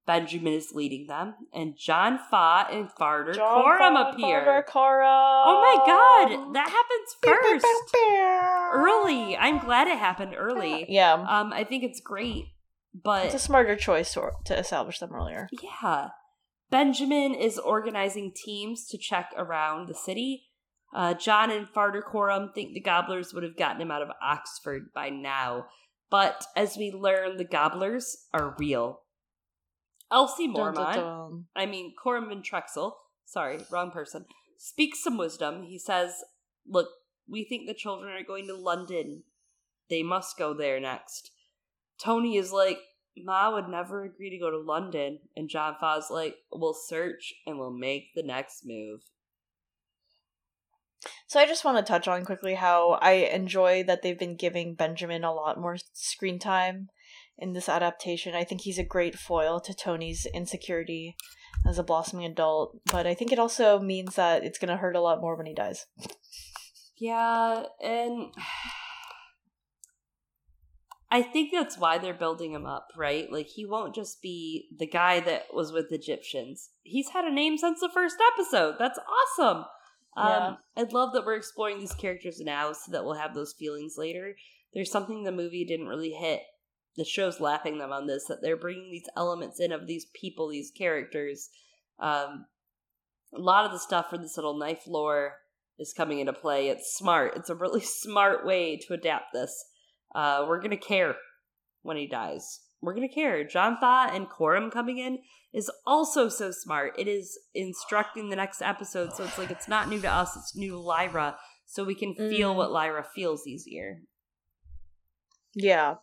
Benjamin is leading them, and John Faa and Farder Coram appear. Cora. Oh my god, that happens first. Early. I'm glad it happened early. Yeah. Um, I think it's great, but It's a smarter choice to, to establish them earlier. yeah. Benjamin is organizing teams to check around the city. Uh, John and Farder Coram think the gobblers would have gotten him out of Oxford by now. But as we learn, the gobblers are real. Elsie Dun, dun, Mormont, dun. I mean, Coram Van Trexel, sorry, wrong person, speaks some wisdom. He says, Look, we think the children are going to London. They must go there next. Tony is like, Ma would never agree to go to London. And John Faa's like, We'll search and we'll make the next move. So I just want to touch on quickly how I enjoy that they've been giving Benjamin a lot more screen time in this adaptation. I think he's a great foil to Tony's insecurity as a blossoming adult, but I think it also means that it's going to hurt a lot more when he dies. Yeah, and I think that's why they're building him up, right? Like he won't just be the guy that was with gyptians. He's had a name since the first episode. That's awesome. Yeah. Um, I love that we're exploring these characters now, so that we'll have those feelings later. There's something the movie didn't really hit. The show's lapping them on this that they're bringing these elements in of these people, these characters. Um, a lot of the stuff for this little knife lore is coming into play. It's smart. It's a really smart way to adapt this. Uh, we're gonna care when he dies. We're gonna care. John Faa and Coram coming in is also so smart. It is instructing the next episode, so it's like it's not new to us. It's new to Lyra, so we can feel Mm. what Lyra feels easier. Yeah.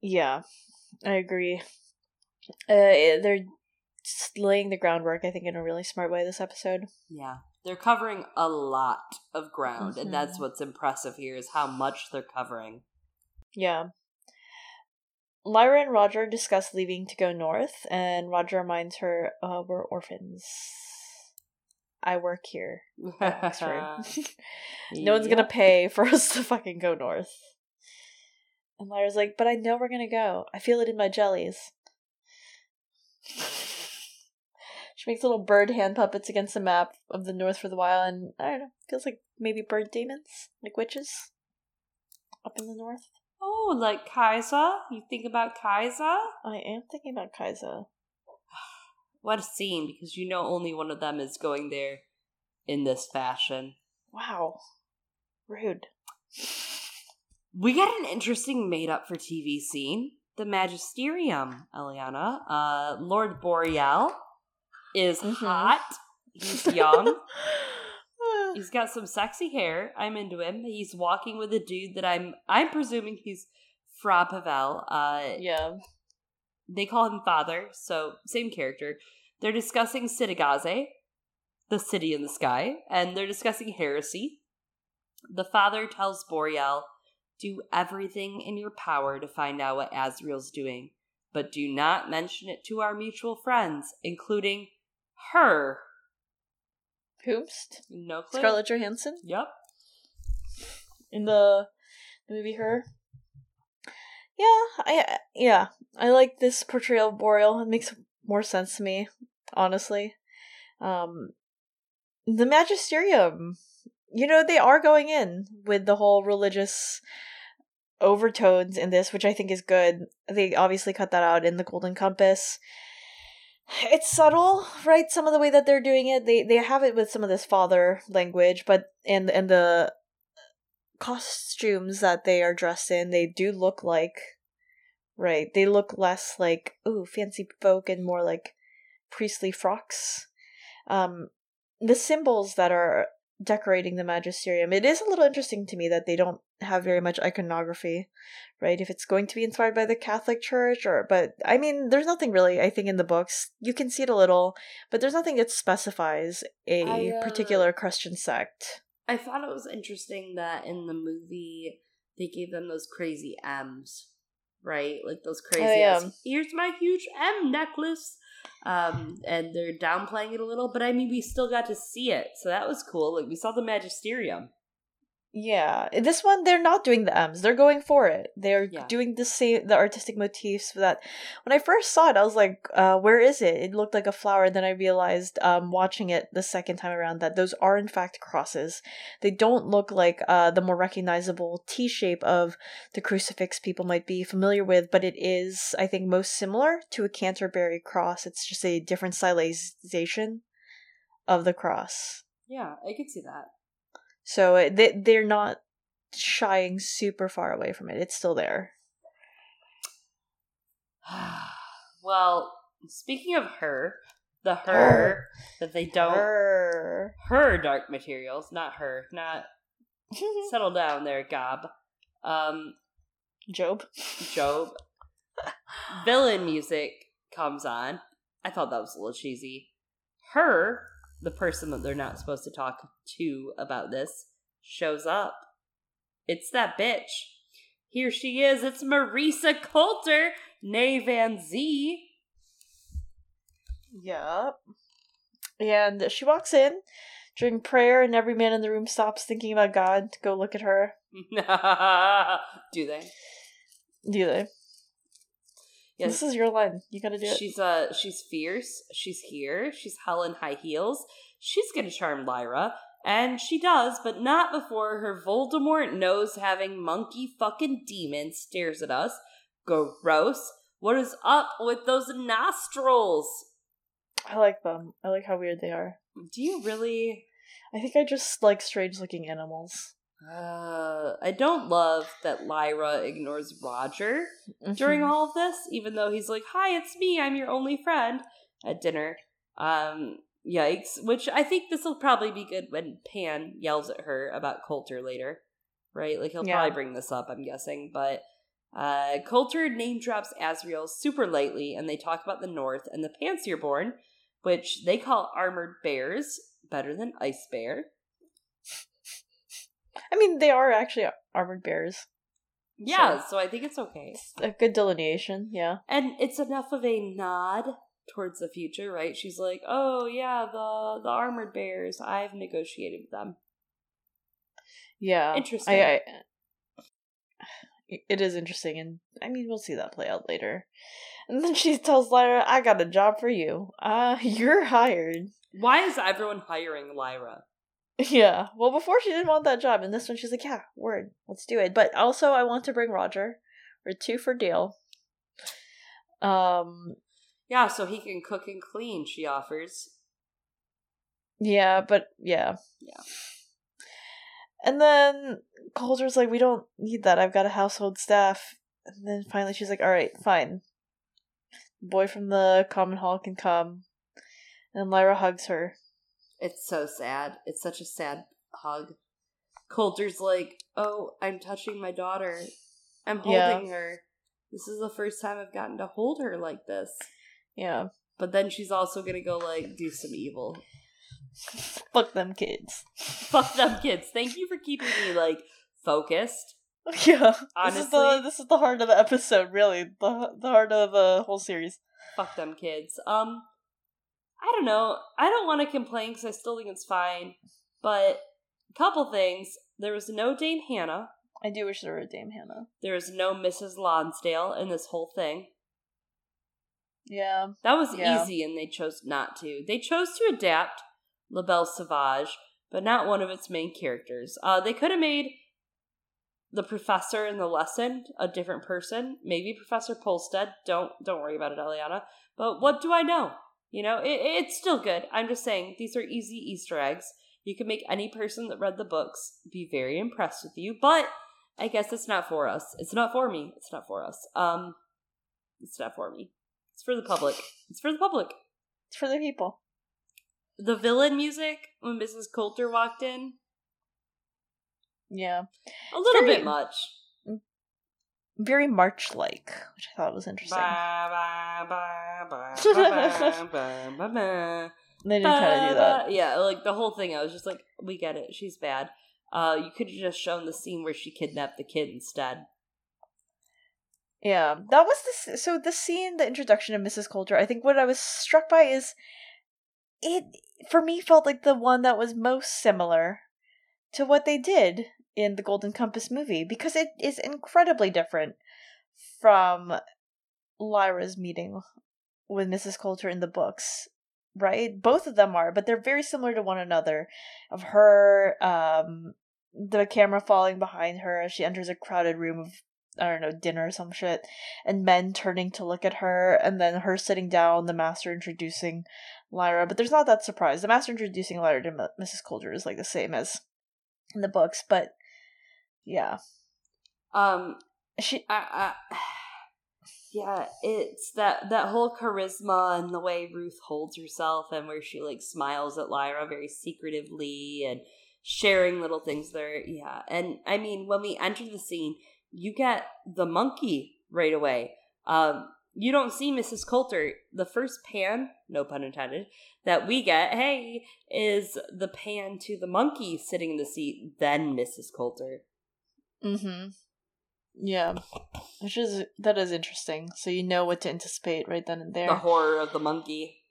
Yeah, I agree. Uh, they're just laying the groundwork, I think, in a really smart way this episode. Yeah. They're covering a lot of ground, and that's Mhm. what's impressive here is how much they're covering. Yeah. Lyra and Roger discuss leaving to go north, and Roger reminds her, uh, we're orphans. I work here. no one's gonna pay for us to fucking go north. And Lyra's like, but I know we're gonna go. I feel it in my jellies. she makes little bird hand puppets against the map of the north for the while, and I don't know, feels like maybe bird demons, like witches, up in the north. Oh, like Kaisa? You think about Kaisa? I am thinking about Kaisa. What a scene, because you know only one of them is going there in this fashion. Wow, rude. We got an interesting made up for TV scene. The Magisterium, Eliana. Uh, Lord Boreal is Mhm. hot. He's young. He's got some sexy hair. I'm into him. He's walking with a dude that I'm I'm presuming he's Fra Pavel. Uh yeah. they call him father, so same character. They're discussing Cittàgazze, the city in the sky, and they're discussing heresy. The father tells Boreal, do everything in your power to find out what Azriel's doing, but do not mention it to our mutual friends, including her. Whomst? No clue. Scarlett Johansson Yep. in the, the movie Her. Yeah, I yeah, I like this portrayal of Boreal. It makes more sense to me, honestly. Um, the Magisterium, you know, they are going in with the whole religious overtones in this, which I think is good. They obviously cut that out in the Golden Compass. It's subtle, right? Some of the way that they're doing it, they they have it with some of this father language, but and and the costumes that they are dressed in, they do look like right. They look less like ooh fancy folk and more like priestly frocks. Um, the symbols that are decorating the magisterium, it is a little interesting to me that they don't have very much iconography, right? If it's going to be inspired by the Catholic Church or but I mean there's nothing really I think in the books. You can see it a little, but there's nothing that specifies a I, uh, particular Christian sect. I thought it was interesting that in the movie they gave them those crazy M's, right? Like those crazy. Oh, yeah. ass, Here's my huge M necklace. Um, and they're downplaying it a little, but I mean, we still got to see it, so that was cool. Like we saw the magisterium. Yeah, this one they're not doing the M's. They're going for it. They're Yeah. doing the same the artistic motifs for that. When I first saw it, I was like, uh, "Where is it?" It looked like a flower. Then I realized, um, watching it the second time around, that those are in fact crosses. They don't look like uh the more recognizable T shape of the crucifix people might be familiar with, but it is, I think, most similar to a Canterbury cross. It's just a different stylization of the cross. Yeah, I could see that. So they they're not shying super far away from it. It's still there. well, speaking of her, the her, that they don't Her. her dark materials, not her, not settle down there, Gob. Um, Job. Job. Villain music comes on. I thought that was a little cheesy. Her, the person that they're not supposed to talk to about this, shows up. It's that bitch. Here she is. It's Marisa Coulter, nay Van Z. Yep. And she walks in during prayer, and every man in the room stops thinking about God to go look at her. Do they? Do they? Yes. This is your line. You gotta do it. She's uh she's fierce. She's here. She's hell in high heels. She's gonna charm Lyra. And she does, but not before her Voldemort nose having monkey fucking demon stares at us. Gross. What is up with those nostrils? I like them. I like how weird they are. Do you really I think I just like strange looking animals. Uh I don't love that Lyra ignores Roger during Mhm. all of this, even though he's like, "Hi, it's me. I'm your only friend." At dinner, um, yikes! Which I think this will probably be good when Pan yells at her about Coulter later, right? Like he'll Yeah. probably bring this up, I'm guessing. But uh, Coulter name drops Asriel super lightly, and they talk about the North and the Panserbjørn, which they call armored bears, better than ice bear. I mean, they are actually armored bears. Yeah, so I think it's okay. It's a good delineation. Yeah. and it's enough of a nod towards the future, right? She's like, "Oh yeah, the the armored bears. I've negotiated with them." Yeah. Interesting. I, I, it is interesting, and I mean, we'll see that play out later. And then she tells Lyra, "I got a job for you. Uh, you're hired." Why is everyone hiring Lyra? Yeah. Well, before she didn't want that job, and this one she's like, "Yeah, word, let's do it." But also, I want to bring Roger. We're two for deal. Um. Yeah, so he can cook and clean. She offers. Yeah, but yeah. Yeah. And then Coulter's like, "We don't need that. I've got a household staff." And then finally, she's like, "All right, fine. Boy from the common hall can come." And Lyra hugs her. It's so sad. It's such a sad hug. Coulter's like, "Oh, I'm touching my daughter. I'm Yeah. holding her. This is the first time I've gotten to hold her like this." Yeah. But then she's also gonna go like do some evil. Fuck them kids. Fuck them kids. Thank you for keeping me like focused. Yeah. This is Honestly- the this is the heart of the episode, really. The the heart of the whole series. Fuck them kids. Um, I don't know. I don't want to complain because I still think it's fine. But a couple things. There was no Dame Hannah. I do wish there were a Dame Hannah. There was no Mrs. Lonsdale in this whole thing. Yeah. That was Yeah. easy, and they chose not to. They chose to adapt La Belle Sauvage, but not one of its main characters. Uh, they could have made the professor in the lesson a different person, maybe Professor Polstead. Don't don't worry about it, Eliana. But what do I know? You know, it, it's still good. I'm just saying these are easy Easter eggs. You can make any person that read the books be very impressed with you, but I guess it's not for us. It's not for me. It's not for us. Um, it's not for me. It's for the public. It's for the public. It's for the people. The villain music when Mrs. Coulter walked in. Yeah. A little very- bit much. Very March like, which I thought was interesting. They did kind of do that. Yeah, like the whole thing. I was just like, we get it. She's bad. Uh, you could have just shown the scene where she kidnapped the kid instead. Yeah, that was the so the scene, the introduction of Mrs. Coulter. I think what I was struck by is it for me felt like the one that was most similar to what they did in the Golden Compass movie because it is incredibly different from Lyra's meeting with Mrs. Coulter in the books. Right? Both of them are, but they're very similar to one another. Of her, um, the camera falling behind her as she enters a crowded room of I don't know, dinner or some shit, and men turning to look at her, and then her sitting down, the master introducing Lyra. But there's not that surprise. The master introducing Lyra to M- Mrs. Coulter is like the same as in the books, but yeah, Um, she I, I, yeah, it's that that whole charisma and the way Ruth holds herself and where she like smiles at Lyra very secretively and sharing little things there. Yeah, and I mean when we enter the scene, you get the monkey right away. Um, you don't see Mrs. Coulter. The first pan, no pun intended, that we get, hey, is the pan to the monkey sitting in the seat, then Mrs. Coulter. Mm-hmm. Yeah. Which is that is interesting. So you know what to anticipate right then and there. The horror of the monkey.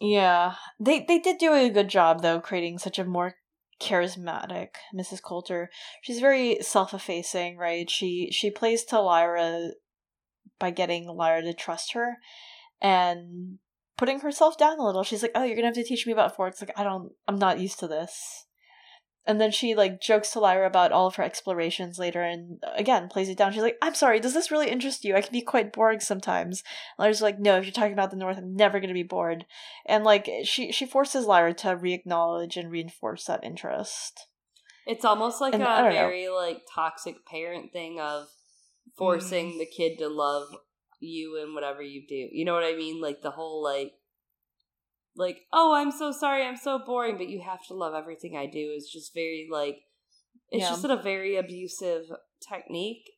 Yeah. They they did do a good job though creating such a more charismatic Mrs. Coulter. She's very self-effacing, right? She she plays to Lyra by getting Lyra to trust her and putting herself down a little. She's like, "Oh, you're going to have to teach me about forks." Like, "I don't I'm not used to this." And then she like jokes to Lyra about all of her explorations later and again plays it down. She's like, I'm sorry, does this really interest you? I can be quite boring sometimes. And Lyra's like, No, if you're talking about the North, I'm never gonna be bored. And like she she forces Lyra to re-acknowledge and reinforce that interest. It's almost like And a don't know. very like toxic parent thing of forcing Mm. the kid to love you and whatever you do. You know what I mean? Like the whole like like, oh, I'm so sorry, I'm so boring, but you have to love everything I do is just very like it's Yeah. just a very abusive technique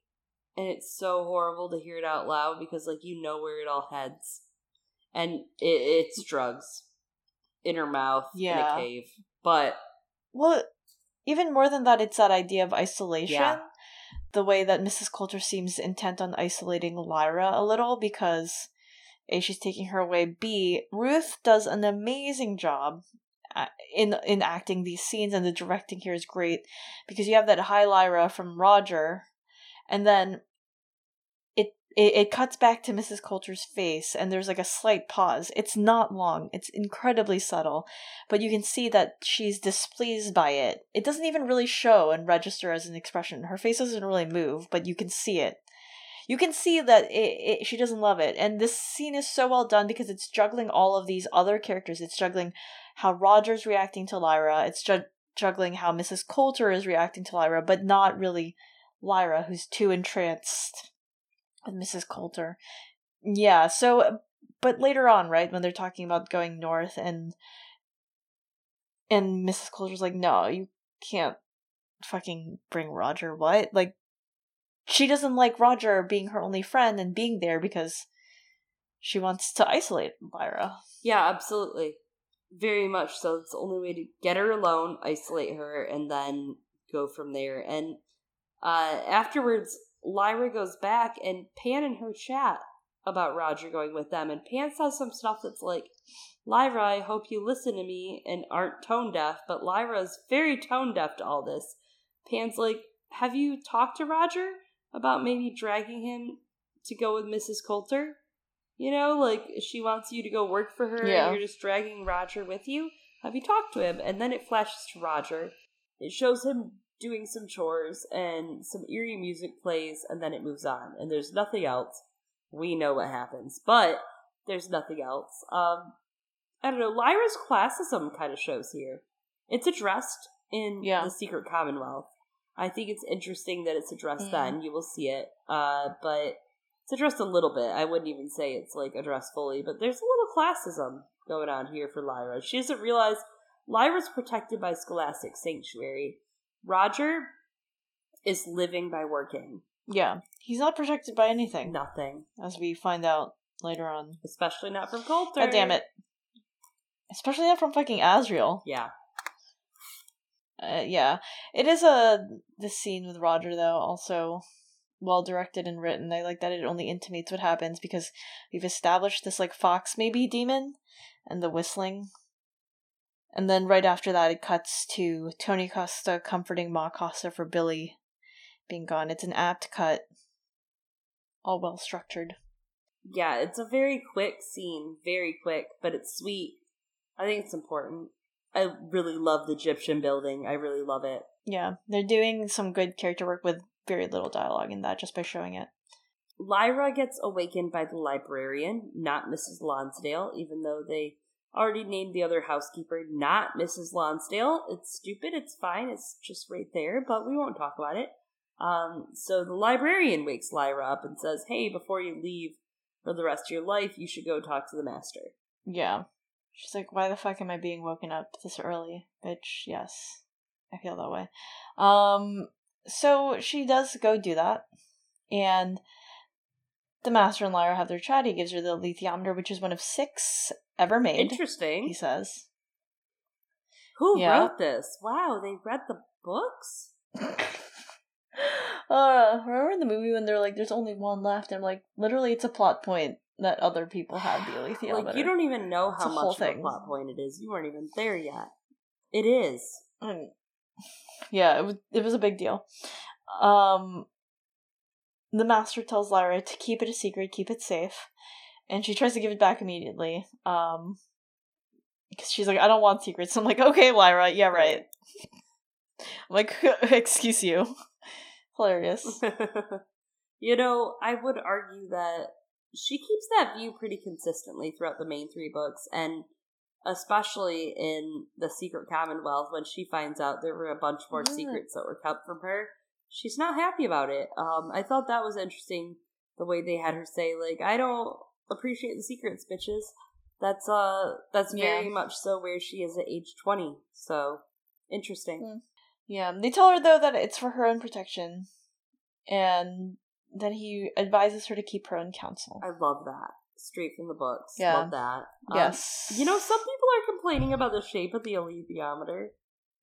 and it's so horrible to hear it out loud because like you know where it all heads. And it, it's drugs in her mouth Yeah. in a cave. But Well, even more than that, it's that idea of isolation. Yeah. The way that Mrs. Coulter seems intent on isolating Lyra a little because A, she's taking her away. B, Ruth does an amazing job uh, in in acting these scenes, and the directing here is great because you have that high Lyra from Roger, and then it, it it cuts back to Mrs. Coulter's face, and there's like a slight pause. It's not long. It's incredibly subtle, but you can see that she's displeased by it. It doesn't even really show and register as an expression. Her face doesn't really move, but you can see it. You can see that it, it, she doesn't love it. And this scene is so well done because it's juggling all of these other characters. It's juggling how Roger's reacting to Lyra. It's ju- juggling how Mrs. Coulter is reacting to Lyra, but not really Lyra, who's too entranced with Mrs. Coulter. Yeah, so but later on, right, when they're talking about going north and and Mrs. Coulter's like, "No, you can't fucking bring Roger. What? Like she doesn't like Roger being her only friend and being there because she wants to isolate Lyra." Yeah, absolutely. Very much so. It's the only way to get her alone, isolate her, and then go from there. And uh, afterwards, Lyra goes back and Pan and her chat about Roger going with them. And Pan says some stuff that's like, Lyra, I hope you listen to me and aren't tone deaf. But Lyra's very tone deaf to all this. Pan's like, Have you talked to Roger about maybe dragging him to go with Mrs. Coulter? You know, like she wants you to go work for her Yeah. and you're just dragging Roger with you. Have you talked to him? And then it flashes to Roger. It shows him doing some chores and some eerie music plays and then it moves on and there's nothing else. We know what happens, but there's nothing else. Um, I don't know. Lyra's classism kind of shows here. It's addressed in Yeah. the Secret Commonwealth. I think it's interesting that it's addressed Mm. then. You will see it, uh, but it's addressed a little bit. I wouldn't even say it's like addressed fully, but there's a little classism going on here for Lyra. She doesn't realize Lyra's protected by Scholastic Sanctuary. Roger is living by working. Yeah. He's not protected by anything, Nothing. as we find out later on. Especially not from Coulter. God damn it. Especially not from fucking Asriel. Yeah. Uh, yeah. It is a the scene with Roger though also well directed and written. I like that it only intimates what happens because we've established this like fox maybe demon and the whistling. And then right after that it cuts to Tony Costa comforting Ma Costa for Billy being gone. It's an apt cut. All well structured. Yeah, it's a very quick scene, very quick, but it's sweet. I think it's important. I really love the gyptian building. I really love it. Yeah. They're doing some good character work with very little dialogue in that just by showing it. Lyra gets awakened by the librarian, not Mrs. Lonsdale, even though they already named the other housekeeper not Mrs. Lonsdale. It's stupid, it's fine, it's just right there, but we won't talk about it. Um, so the librarian wakes Lyra up and says, Hey, before you leave for the rest of your life, you should go talk to the master. Yeah. She's like, why the fuck am I being woken up this early? Bitch, yes. I feel that way. Um, so she does go do that. And the Master and Lyra have their chat. He gives her the alethiometer, which is one of six ever made, Interesting. he says. Who Yeah. wrote this? Wow, they read the books? uh, remember in the movie when they're like, there's only one left? And I'm like, literally, it's a plot point that other people have the alethiometer. Like, you don't even know how much of a plot point it is. You weren't even there yet. It is. Yeah, it was it was a big deal. Um the master tells Lyra to keep it a secret, keep it safe, and she tries to give it back immediately. Um because she's like, I don't want secrets. I'm like, okay, Lyra, yeah, right. I'm like, excuse you. Hilarious. you know, I would argue that she keeps that view pretty consistently throughout the main three books, and especially in the Secret Commonwealth when she finds out there were a bunch more Yeah. secrets that were kept from her. She's not happy about it. Um, I thought that was interesting the way they had her say, like, I don't appreciate the secrets, bitches. That's uh that's very Yeah. much so where she is at age twenty. So interesting. Mm. Yeah, they tell her though that it's for her own protection, and then he advises her to keep her own counsel. I love that. Straight from the books. Yeah. Love that. Um, yes, You know, some people are complaining about the shape of the alethiometer.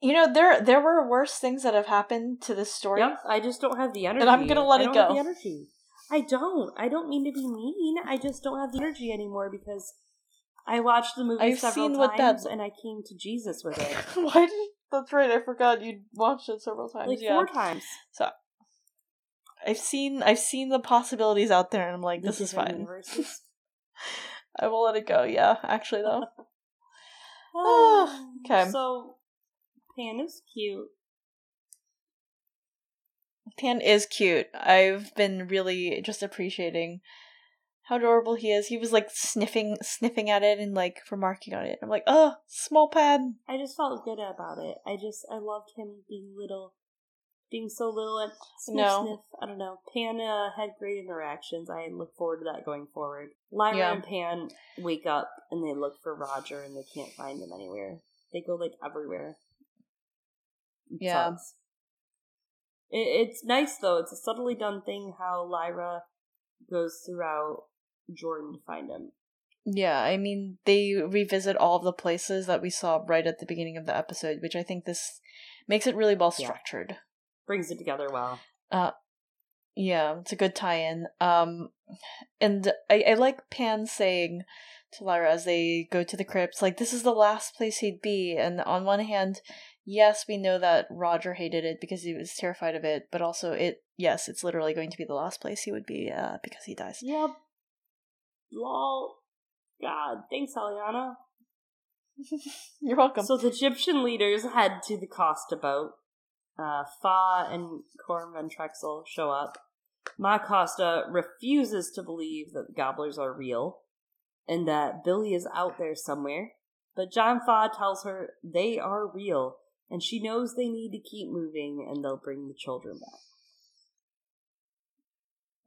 You know, there there were worse things that have happened to this story. Yep, I just don't have the energy. And I'm gonna let I it go. the energy. I don't. I don't mean to be mean. I just don't have the energy anymore because I watched the movie I've several seen times that- and I came to Jesus with it. Why did that's right, I forgot you watched it several times. Like yeah. four times. I've seen I've seen the possibilities out there and I'm like, this is fine. I will let it go, yeah, actually though. Ah, okay. So, Pan is cute. Pan is cute. I've been really just appreciating how adorable he is. He was like sniffing sniffing at it and like remarking on it. I'm like, oh, small pad. I just felt good about it. I just I loved him being little, being so little and sniff No. sniff. I don't know. Pan uh, had great interactions. I look forward to that going forward. Lyra Yeah. and Pan wake up and they look for Roger and they can't find him anywhere. They go like everywhere. It Yeah. sucks. It, it's nice though. It's a subtly done thing how Lyra goes throughout Jordan to find him. Yeah, I mean, they revisit all of the places that we saw right at the beginning of the episode, which I think this makes it really well structured. Brings it together well. Uh, Yeah, it's a good tie-in. Um, and I, I like Pan saying to Lyra as they go to the crypts, like, this is the last place he'd be. And on one hand, yes, we know that Roger hated it because he was terrified of it, but also it, yes, it's literally going to be the last place he would be, uh, because he dies. Yep. Lol. God, thanks, Eliana. You're welcome. So the gyptian leaders head to the Costa boat. Uh, Faa and Coram Van Texel show up. Ma Costa refuses to believe that the gobblers are real and that Billy is out there somewhere. But John Faa tells her they are real and she knows they need to keep moving and they'll bring the children back.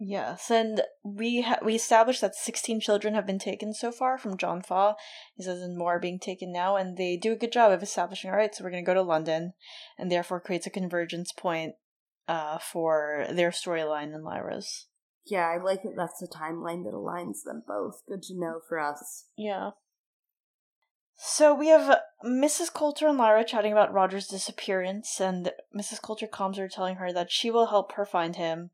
Yes, and we ha- we established that 16 children have been taken so far from John Faa. He says and more are being taken now, and they do a good job of establishing, all right, so we're going to go to London, and therefore creates a convergence point uh, for their storyline and Lyra's. Yeah, I like it. That's a timeline that aligns them both. Good to know for us. Yeah. So we have Mrs. Coulter and Lyra chatting about Roger's disappearance, and Mrs. Coulter calms her, telling her that she will help her find him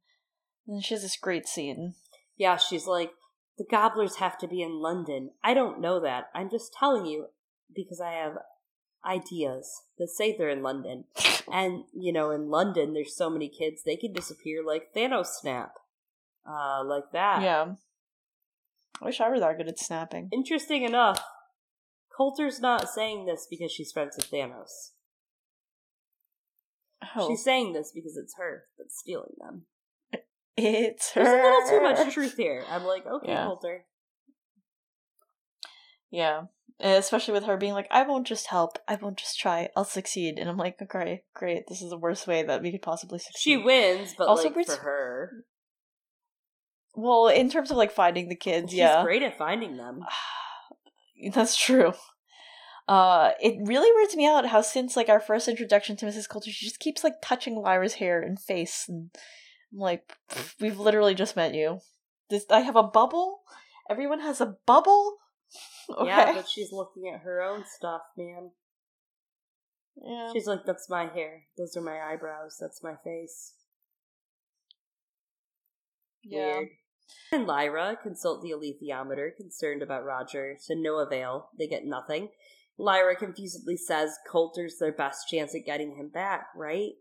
and she has this great scene. Yeah, she's like, the gobblers have to be in London. I don't know that. I'm just telling you because I have ideas that say they're in London. and, you know, in London, there's so many kids, they can disappear like Thanos snap. Uh, like that. Yeah. I wish I were that good at snapping. Interesting enough, Coulter's not saying this because she's friends with Thanos. Oh. She's saying this because it's her that's stealing them. It's her. There's a little too much truth here. I'm like, okay, yeah. Coulter. Yeah. Especially with her being like, I won't just help, I won't just try, I'll succeed. And I'm like, okay, great, this is the worst way that we could possibly succeed. She wins, but also like, for her. Well, in terms of like finding the kids, She's yeah. great at finding them. That's true. Uh, it really weirds me out how since like our first introduction to Mrs. Coulter, she just keeps like touching Lyra's hair and face and I'm like, we've literally just met you. This I have a bubble. Everyone has a bubble. Okay. Yeah, but she's looking at her own stuff, man. Yeah. She's like, that's my hair. Those are my eyebrows. That's my face. Yeah. Weird. And Lyra consult the alethiometer, concerned about Roger, to no avail. They get nothing. Lyra confusedly says Coulter's their best chance at getting him back, right?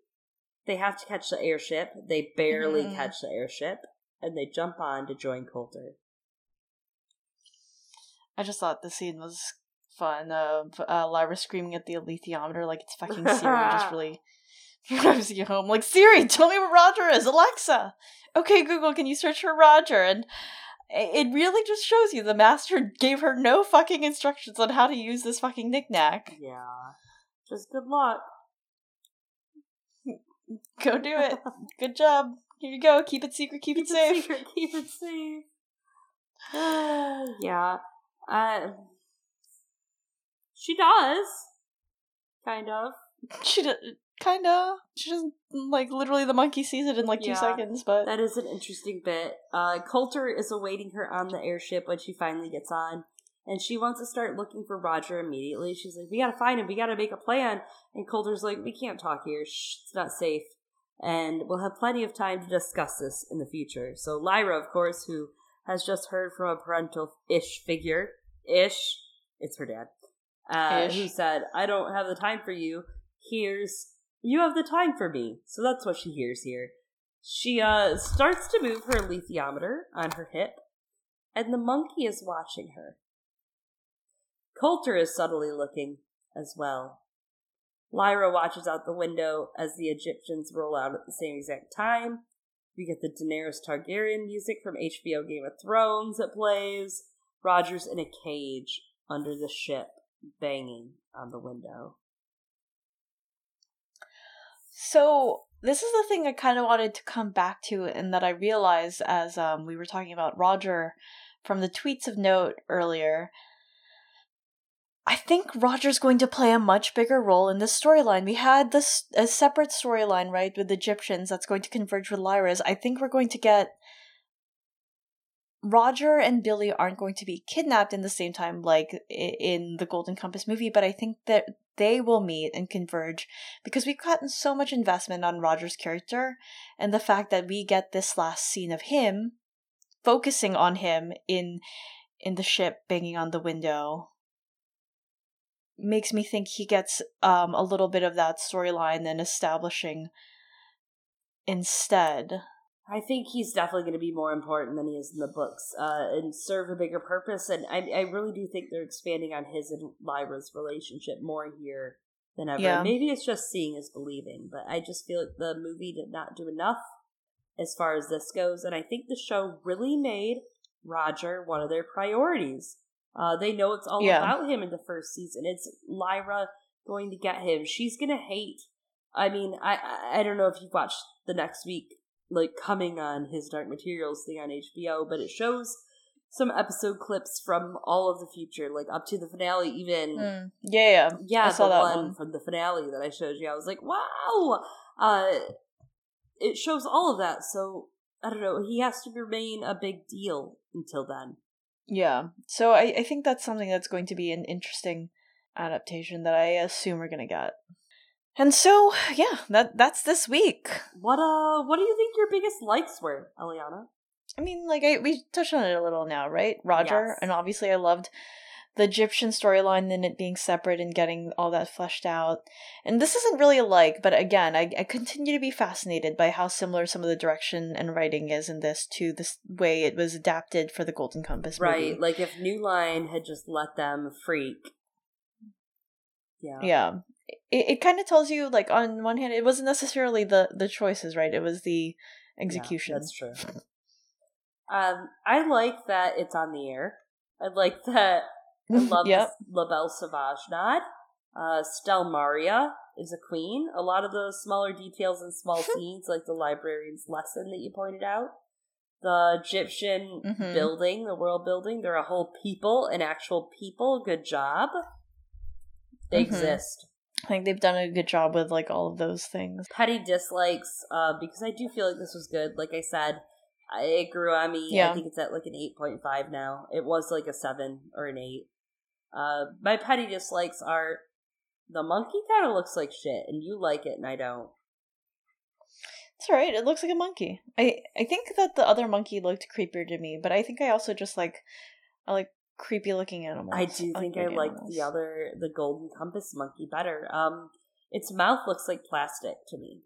They have to catch the airship. They barely mm-hmm. catch the airship, and they jump on to join Coulter. I just thought the scene was fun of uh, Lyra screaming at the alethiometer like it's fucking Siri, just really drives you home. Like, Siri, tell me where Roger is. Alexa. Okay, Google, can you search for Roger? And it really just shows you the master gave her no fucking instructions on how to use this fucking knickknack. Yeah. Just good luck. Go do it. Good job. Here you go. Keep it secret. Keep, keep it safe. Secret, keep it safe. yeah. Uh, she does. Kind of. She does. Kind of. She doesn't, like, literally the monkey sees it in, like, yeah, two seconds, but. That is an interesting bit. Uh, Coulter is awaiting her on the airship when she finally gets on and she wants to start looking for Roger immediately. She's like, "We gotta find him. We gotta make a plan." And Coulter's like, "We can't talk here. Shh, it's not safe." And we'll have plenty of time to discuss this in the future. So Lyra, of course, who has just heard from a parental-ish figure, ish, it's her dad, uh, who said, "I don't have the time for you." Here's you have the time for me. So that's what she hears here. She uh starts to move her alethiometer on her hip, and the monkey is watching her. Coulter is subtly looking as well. Lyra watches out the window as the gyptians roll out at the same exact time. We get the Daenerys Targaryen music from HBO Game of Thrones that plays. Roger's in a cage under the ship, banging on the window. So this is the thing I kind of wanted to come back to, and that I realized as um, we were talking about Roger from the tweets of note earlier I think Roger's going to play a much bigger role in this storyline. We had this a separate storyline, right, with gyptians that's going to converge with Lyra's. I think we're going to get Roger and Billy aren't going to be kidnapped in the same time like in the Golden Compass movie, but I think that they will meet and converge because we've gotten so much investment on Roger's character and the fact that we get this last scene of him focusing on him in in the ship banging on the window makes me think he gets um, a little bit of that storyline and establishing instead. I think he's definitely going to be more important than he is in the books uh, and serve a bigger purpose. And I, I really do think they're expanding on his and Lyra's relationship more here than ever. Yeah. Maybe it's just seeing is believing, but I just feel like the movie did not do enough as far as this goes, and I think the show really made Roger one of their priorities. Uh, they know it's all Yeah. about him in the first season. It's Lyra going to get him. She's gonna hate. I mean, I I- don't know if you've watched the next week, like coming on his Dark Materials thing on HBO, but it shows some episode clips from all of the future, like up to the finale, even. Mm. Yeah, yeah. Yeah, I saw that one, one. from the finale that I showed you. I was like, wow. Uh, it shows all of that. So I don't know. He has to remain a big deal until then. Yeah. So I, I think that's something that's going to be an interesting adaptation that I assume we're gonna get. And so yeah, that that's this week. What uh? What do you think your biggest likes were, Eliana? I mean, like I we touched on it a little now, right? Roger, Yes. and obviously I loved the gyptian storyline and it being separate and getting all that fleshed out. And this isn't really a like, but again, I, I continue to be fascinated by how similar some of the direction and writing is in this to the way it was adapted for the Golden Compass Right, like if New Line had just let them freak. Yeah. Yeah. It, it kind of tells you, like, on one hand, it wasn't necessarily the, the choices, right? It was the execution. Yeah, that's true. Um, I like that it's on the air. I like that. I love yep. this La Belle Sauvage nod. Uh, Stelmaria is a queen. A lot of those smaller details and small scenes, like the librarian's lesson that you pointed out. The gyptian Mhm. building, the world building, they're a whole people, an actual people. Good job. They Mhm. exist. I think they've done a good job with, like, all of those things. petty dislikes uh, because I do feel like this was good. Like I said, I, it grew on me. Yeah. I think it's at like an eight point five now. It was like a seven or an eight. Uh, my petty dislikes are the monkey kind of looks like shit, and you like it, and I don't. It's alright. It looks like a monkey. I I think that the other monkey looked creepier to me, but I think I also just like I like creepy looking animals. I do think I like the other, the golden compass monkey better. Um, its mouth looks like plastic to me.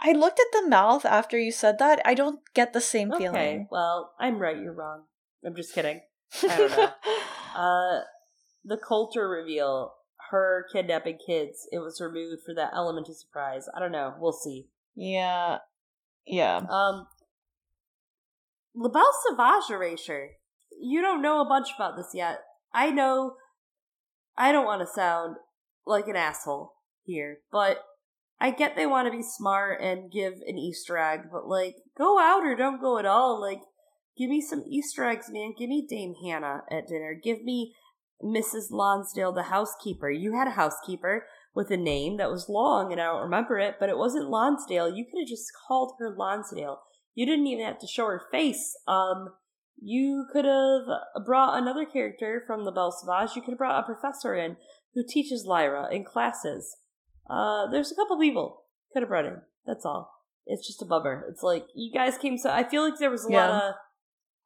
I looked at the mouth after you said that. I don't get the same Okay, feeling. well, I'm right. You're wrong. I'm just kidding. I don't know. Uh, the Coulter reveal, her kidnapping kids, it was removed for that element of surprise. I don't know. We'll see. yeah. Yeah. Um, La Belle Sauvage erasure. You don't know a bunch about this yet. I know. I don't want to sound like an asshole here, but I get they want to be smart and give an Easter egg, but like, go out or don't go at all. Like, give me some Easter eggs, man. Give me Dame Hannah at dinner. Give me Mrs. Lonsdale, the housekeeper. You had a housekeeper with a name that was long, and I don't remember it, but it wasn't Lonsdale. You could have just called her Lonsdale. You didn't even have to show her face. Um, you could have brought another character from the Belle Sauvage. You could have brought a professor in who teaches Lyra in classes. Uh, there's a couple people could have brought in. That's all. It's just a bummer. It's like you guys came so. I feel like there was a lot of.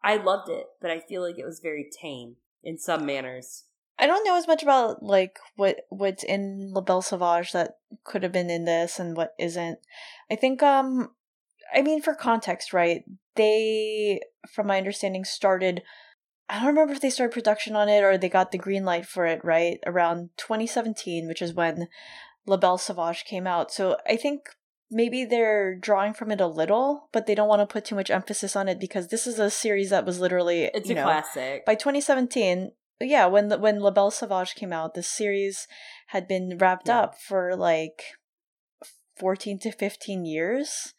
I loved it, but I feel like it was very tame in some manners. I don't know as much about like what what's in La Belle Sauvage that could have been in this and what isn't. I think um I mean for context, right? They from my understanding started I don't remember if they started production on it or they got the green light for it, right? Around 2017, which is when La Belle Sauvage came out. So I think maybe they're drawing from it a little, but they don't want to put too much emphasis on it because this is a series that was literally It's you a know, classic. by 2017 yeah when the, when la belle sauvage came out the series had been wrapped Yeah. up for like 14 to 15 years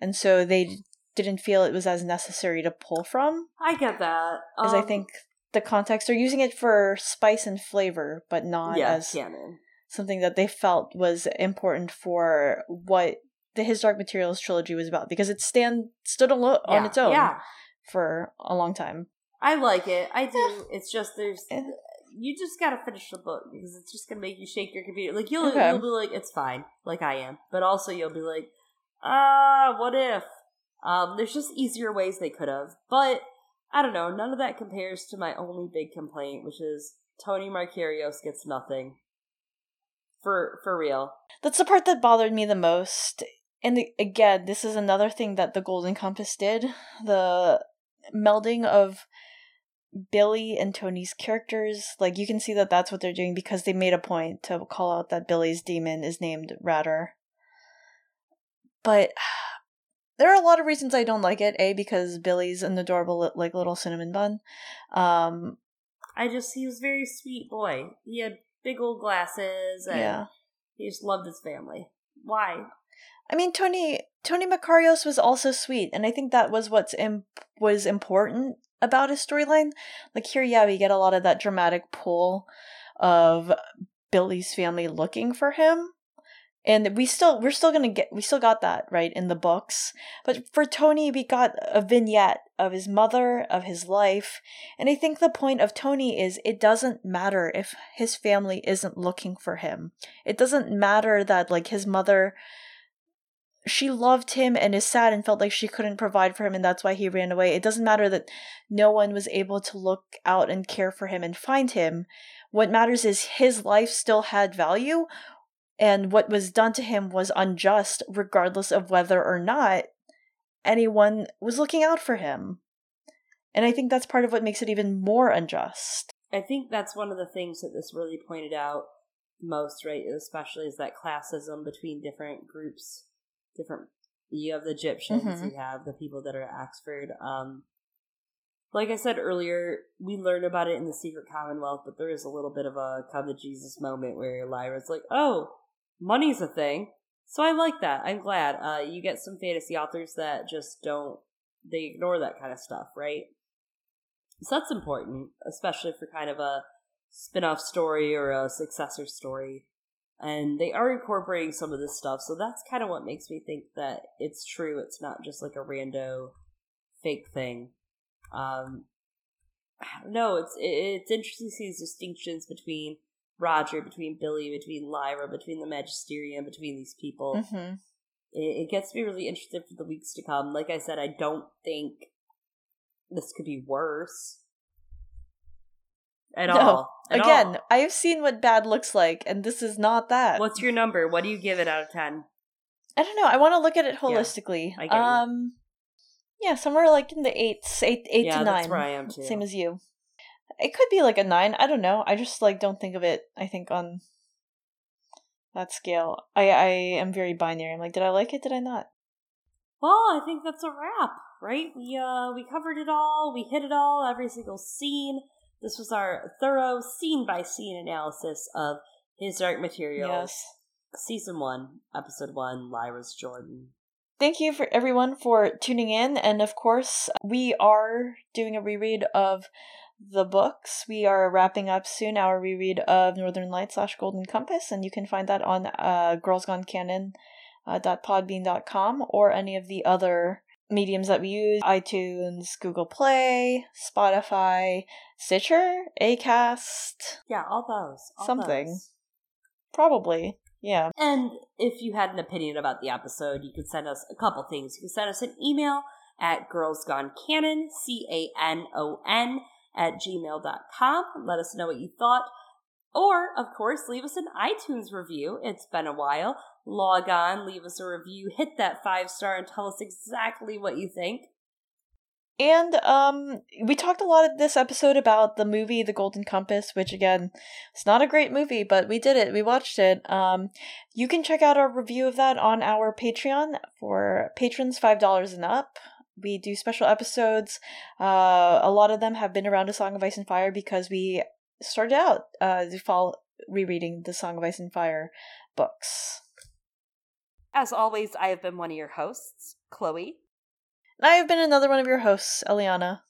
and so they didn't feel it was as necessary to pull from I get that. i Um, think the context they're using it for spice and flavor but not yeah, as canon. something that they felt was important for what the his dark materials trilogy was about because it stand stood alo- on its own Yeah, for a long time I like it. I do. It's just there's you just gotta finish the book because it's just gonna make you shake your computer. Like you'll Okay. you'll be like it's fine, like I am, but also you'll be like, ah, what if? Um, there's just easier ways they could have, but I don't know. None of that compares to my only big complaint, which is Tony Makarios gets nothing. For for real. That's the part that bothered me the most. And the, again, this is another thing that the Golden Compass did the melding of Billy and Tony's characters, like you can see that that's what they're doing because they made a point to call out that Billy's demon is named Ratter. But there are a lot of reasons I don't like it. A because Billy's an adorable like little cinnamon bun. Um I just he was a very sweet boy. He had big old glasses and yeah. he just loved his family. Why? I mean Tony Tony Makarios was also sweet and I think that was what's was important about his storyline. Like here yeah, we get a lot of that dramatic pull of Billy's family looking for him and we still we're still gonna get we still got that right in the books but for tony we got a vignette of his mother of his life and i think the point of tony is it doesn't matter if his family isn't looking for him it doesn't matter that like his mother she loved him and is sad and felt like she couldn't provide for him and that's why he ran away it doesn't matter that no one was able to look out and care for him and find him what matters is his life still had value and what was done to him was unjust, regardless of whether or not anyone was looking out for him. And I think that's part of what makes it even more unjust. I think that's one of the things that this really pointed out most, right? Especially is that classism between different groups, different. You have the gyptians, mm-hmm. you have the people that are at Oxford. Um, like I said earlier, we learn about it in the Secret Commonwealth, but there is a little bit of a come to Jesus moment where Lyra's like, "Oh, money's a thing. So I like that. I'm glad. Uh, you get some fantasy authors that just don't, they ignore that kind of stuff, right? So that's important, especially for kind of a spin off story or a successor story. And they are incorporating some of this stuff, so that's kind of what makes me think that it's true. It's not just like a rando fake thing. Um, no, it's it's interesting to see these distinctions between Roger, between Billy, between Lyra, between the Magisterium, between these people. Mm-hmm. It, it gets me really interested for the weeks to come. Like I said, I don't think this could be worse at no. all. At Again, all. I've seen what bad looks like, and this is not that. What's your number? What do you give it out of ten? I don't know. I want to look at it holistically. Yeah, um, you. yeah, somewhere like in the eights, eight, eight yeah, to nine. That's where I am too. Same as you. It could be like a nine. I don't know. I just like don't think of it. I think on that scale. I I am very binary. I'm like, did I like it? Did I not? Well, I think that's a wrap, right? We uh we covered it all. We hit it all. Every single scene. This was our thorough scene by scene analysis of his dark materials. Yes. Season one, episode one, Lyra's Jordan. Thank you for everyone for tuning in, and of course, we are doing a reread of the books. We are wrapping up soon our reread of Northern Lights slash Golden Compass, and you can find that on uh, Girls Gone Canon. Uh, .podbean.com or any of the other mediums that we use iTunes, Google Play, Spotify, Stitcher, Acast. Yeah, all those. All something. Those. Probably. Yeah. And if you had an opinion about the episode, you could send us a couple things. You can send us an email at girlsgonecanon, C A N O N, at gmail.com. Let us know what you thought. Or, of course, leave us an iTunes review. It's been a while. Log on, leave us a review, hit that five star, and tell us exactly what you think. And um, we talked a lot of this episode about the movie The Golden Compass, which again, it's not a great movie, but we did it. We watched it. Um, you can check out our review of that on our Patreon for patrons five dollars and up we do special episodes. Uh, a lot of them have been around A Song of Ice and Fire because we started out uh, the fall rereading the Song of Ice and Fire books. As always, I have been one of your hosts, Chloe. And I have been another one of your hosts, Eliana.